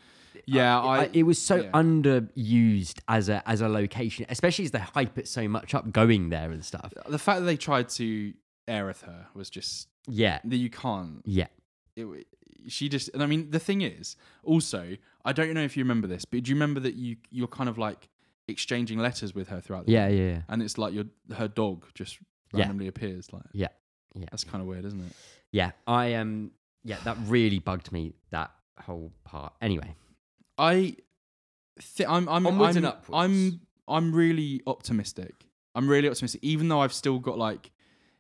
yeah, I, it was so yeah. underused as a as a location, especially as they hype it so much up going there and stuff. the fact that they tried to Aerith her was just Yeah, that you can't. yeah. It, she just, and I mean, the thing is, also, I don't know if you remember this, but do you remember that you you're kind of like exchanging letters with her throughout the Yeah, yeah, yeah. and it's like your her dog just Yeah. randomly appears. Like, Yeah, yeah. that's kind of weird, isn't it? Yeah, I um yeah, that really bugged me that whole part. Anyway, I, th- I'm, I'm, Onwards I'm, and upwards. I'm, I'm really optimistic. I'm really optimistic, even though I've still got like,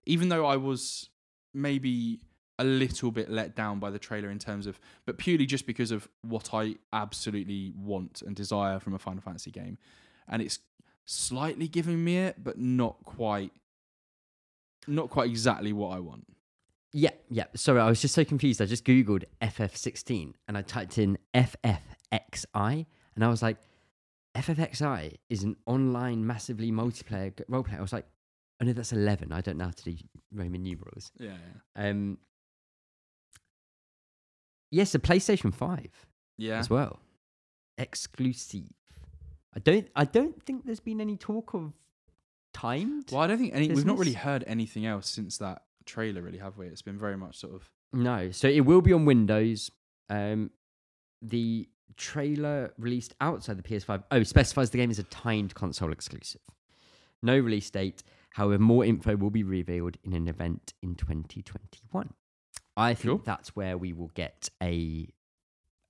even though I was maybe a little bit let down by the trailer in terms of, but purely just because of what I absolutely want and desire from a Final Fantasy game, and it's slightly giving me it, but not quite, not quite exactly what I want. yeah, yeah. Sorry, I was just so confused. I just googled FF16 and I typed in FFXI and I was like, FFXI is an online massively multiplayer role play. I was like, I know that's eleven. I don't know how to do Roman numerals. Yeah, yeah. Um, yes, a PlayStation Five Yeah. as well, exclusive. I don't. I don't think there's been any talk of timed. Well, I don't think any. We've not really heard anything else since that trailer, really, have we? It's been very much sort of. No, so it will be on Windows. Um, the trailer released outside the PS5 oh specifies the game is a timed console exclusive. No release date. However, more info will be revealed in an event in 2021. I think Cool. that's where we will get a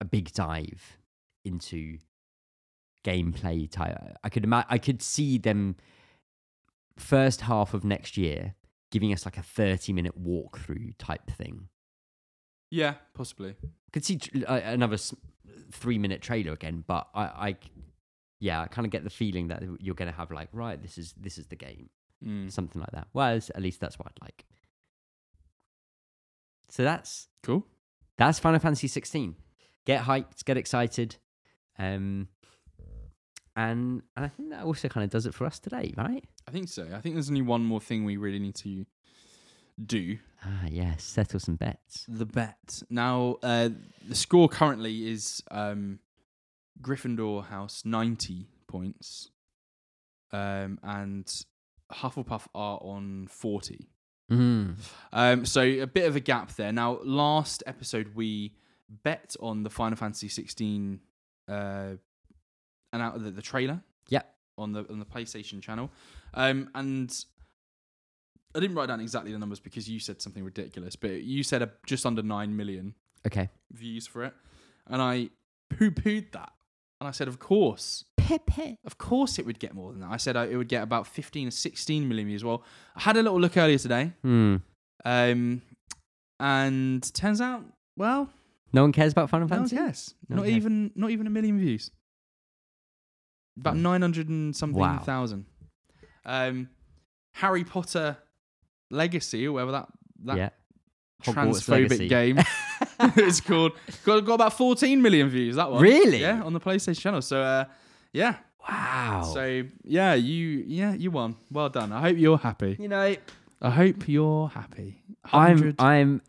a big dive into gameplay. Type. I could ima- I could see them first half of next year giving us like a 30 minute walkthrough type thing Yeah, possibly. could see tr- uh, another s- three minute trailer again, but I, I yeah, I kind of get the feeling that you're going to have like, right, this is this is the game, Mm. something like that. Well, at least that's what I'd like. So that's Cool. that's Final Fantasy 16. Get hyped, get excited, um, and and I think that also kind of does it for us today, right? I think so. I think there's only one more thing we really need to do. Ah, yes, settle some bets. The bet. Now, uh, the score currently is um, Gryffindor House 90 points, um, and Hufflepuff are on 40. Mm. Um, so a bit of a gap there. Now, last episode we bet on the Final Fantasy 16 uh, and out the, the trailer. Yep. On the on the PlayStation channel, um, and I didn't write down exactly the numbers because you said something ridiculous, but you said a, just under nine million Okay. views for it, and I poo pooed that, and I said, of course. Pepe. Of course, it would get more than that. I said uh, it would get about 15 or 16 million views. Well, I had a little look earlier today, Hmm. um, and turns out, well, No one cares about Final no one Fantasy. cares. No not one cares. even, not even a million views. About Hmm. 900 and something Wow. thousand. Um, Harry Potter Legacy, or whatever that that yeah. Hogwarts transphobic Legacy. game is called, got, got about 14 million views. That one, Really? Yeah, on the PlayStation channel. So, uh, yeah. Wow. So yeah, you yeah you won. Well done. I hope you're happy. you know, I hope you're happy. I'm I'm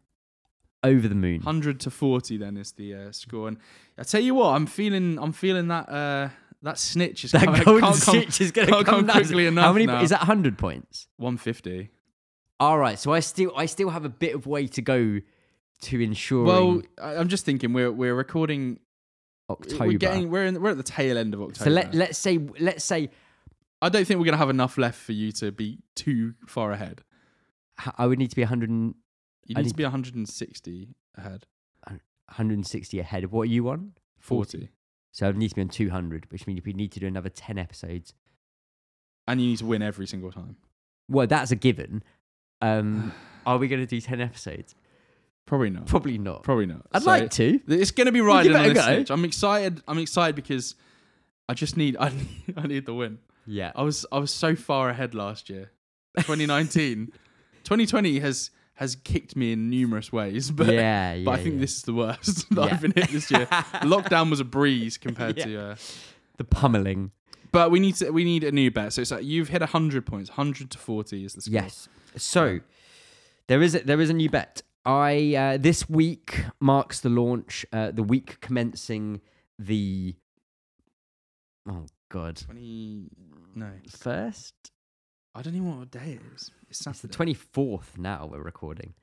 over the moon. 100 to 40 then is the uh, score. And I tell you what, I'm feeling I'm feeling that uh, that snitch is That coming. golden can't come- is going to come, come quickly How many now. is that? Hundred points. 150. All right. So I still I still have a bit of way to go to ensuring Well, I'm just thinking we're we're recording. October. We're getting we're in, we're at the tail end of October. so let let's say let's say I don't think we're gonna have enough left for you to be too far ahead. I would need to be 100 and, You need need- to be 160 ahead. 160 ahead of what are you on. 40. So I would need to be on 200, which means we need to do another 10 episodes. And you need to win every single time. Well, that's a given. Um, are we going to do 10 episodes? Probably not. Probably not. Probably not. I'd So- like to. It's going to be riding give on a this go. snitch. I'm excited. I'm excited because I just need I need, I need the win. Yeah. I was I was so far ahead last year. 2019. 2020 has has kicked me in numerous ways, but yeah, yeah. but I think yeah. this is the worst that Yeah. I've been hit this year. Lockdown was a breeze compared to uh, the pummeling. but we need to we need a new bet. So it's like you've hit 100 points. 100 to 40 is the score. Yes. So there is a, there is a new bet. I uh, this week marks the launch. Uh, the week commencing the oh god 20 no. first. I don't even know what day it is. It's It's the twenty fourth. Now we're recording.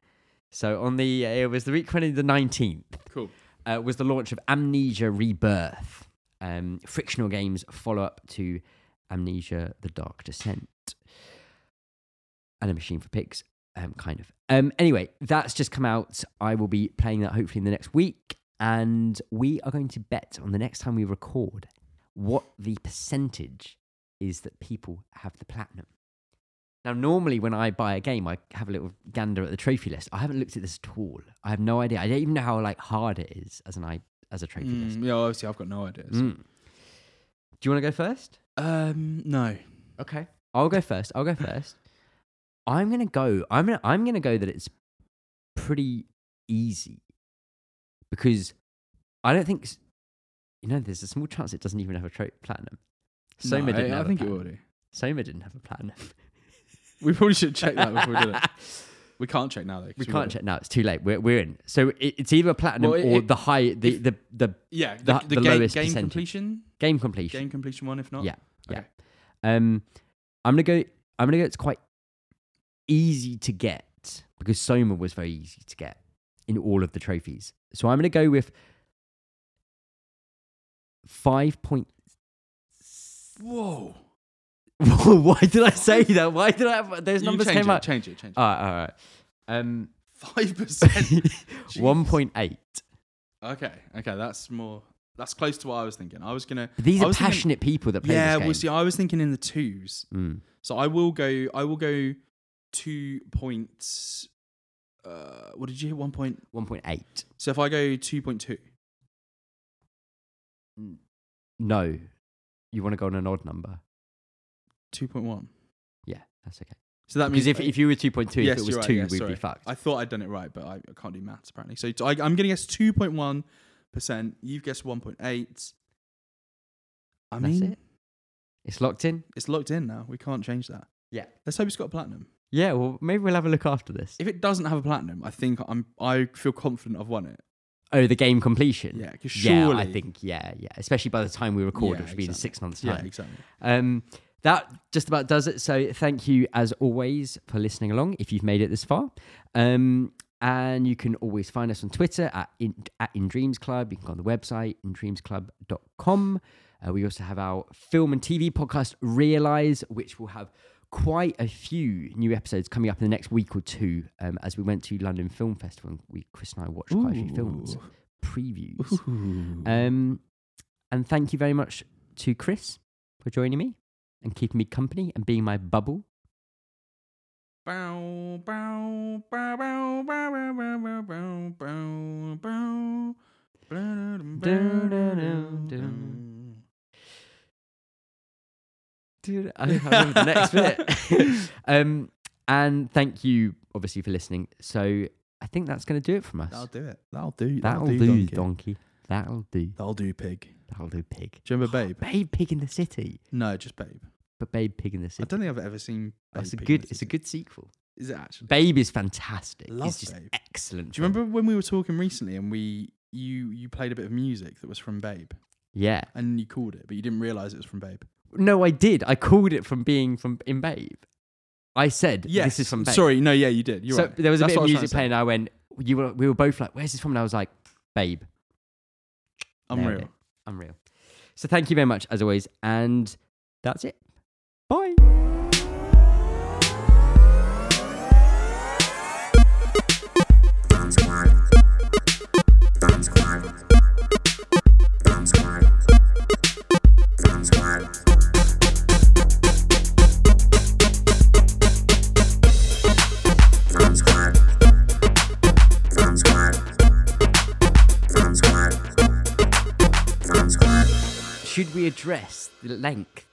So on the uh, it was the week commencing the nineteenth. Cool. uh, was the launch of Amnesia Rebirth, um, frictional games follow up to Amnesia: The Dark Descent, and a machine for pigs, um, kind of. Um, anyway, that's just come out. I will be playing that hopefully in the next week, and we are going to bet on the next time we record what the percentage is that people have the platinum. Now, normally when I buy a game, I have a little gander at the trophy list. I haven't looked at this at all. I have no idea. I don't even know how like hard it is as an I as a trophy list. Mm, yeah, obviously I've got no ideas. Mm. Do you want to go first? Um, no. Okay, I'll go first. I'll go first. I'm gonna go. I'm gonna. I'm gonna go that it's pretty easy because I don't think. You know, there's a small chance it doesn't even have a tro- platinum. Soma No, didn't I, I have think a it platinum. will do. Soma didn't have a platinum. We probably should check that before we did it. We can't check now though. we can't check now. It's too late. We're, we're in. So it, it's either platinum Well, it- or it- the high, the, if- the, the Yeah, the- the, the, the game, lowest game percentage. completion, game completion. game completion one. If not, Yeah. Yeah. Okay. Um, I'm gonna go. I'm gonna go. It's quite easy to get because Soma was very easy to get in all of the trophies. So I'm gonna go with five point. Whoa. Why did I say that? Why did I? Have, those numbers change came it, out. Change it. Change it. All right. All right. Um, Five percent. one point eight. Okay. Okay. That's more. That's close to what I was thinking. I was gonna. These I are was thinking- passionate people that play yeah. Well, see, I was thinking in the twos. Mm. So I will go. I will go two points. Uh, what did you hit? One point. One point eight. So if I go two point two, No, you want to go on an odd number. two point one. Yeah, that's okay. So that means if, if you were two point two, Yes, if it was right, two, yeah, we'd sorry. be fucked. I thought I'd done it right, but I, I can't do maths apparently. So I'm going to guess 2.1 percent. You've guessed 1.8. I That's mean, it. It's locked in. it's locked in now. We can't change that. Yeah. Let's hope it's got platinum. Yeah, well, maybe we'll have a look after this. If it doesn't have a platinum, I think I'm. I feel confident I've won it. Oh, the game completion. Yeah, because Yeah. I think yeah, yeah. Especially by the time we record, Yeah, which will be in six months' Yeah, exactly. Um, that just about does it. So thank you as always for listening along. If you've made it this far, um, and you can always find us on Twitter at in, at In Dreams Club. You can go on the website indreamsclub.com. Uh, we also have our film and TV podcast Realize, which will have quite a few new episodes coming up in the next week or two. Um, as we went to London Film Festival, and we Chris and I watched quite a few films previews. Um, and thank you very much to Chris for joining me and keeping me company and being my bubble. Bow, bow, bow, bow, bow, bow, bow, bow, bow, bow, bow. Dude, I don't remember the next bit. um, and thank you, obviously, for listening. So I think that's going to do it from us. That'll do it. That'll do. That'll do, do, donkey. donkey. That'll do. That'll do, pig. That'll do, pig. Do you remember Babe? Babe Pig in the City. No, just Babe. But Babe Pig in the City. I don't think I've ever seen. Babe That's a Pig good. It's a good sequel. Is it actually? Babe is fantastic. Love it's just Babe. excellent. Do you film. remember when we were talking recently and we you you played a bit of music that was from Babe Yeah. and you called it, but you didn't realize it was from Babe. No, I did. I called it from being from in Babe. I said, "This is from Babe." Sorry, no, yeah, you did. You're so right. there was a That's bit of music playing. And I went, "You were." We were both like, "Where's this from?" And I was like, "Babe." to say. Nailed Unreal. it. Unreal. So thank you very much as always, and that's it. Bye. We address the length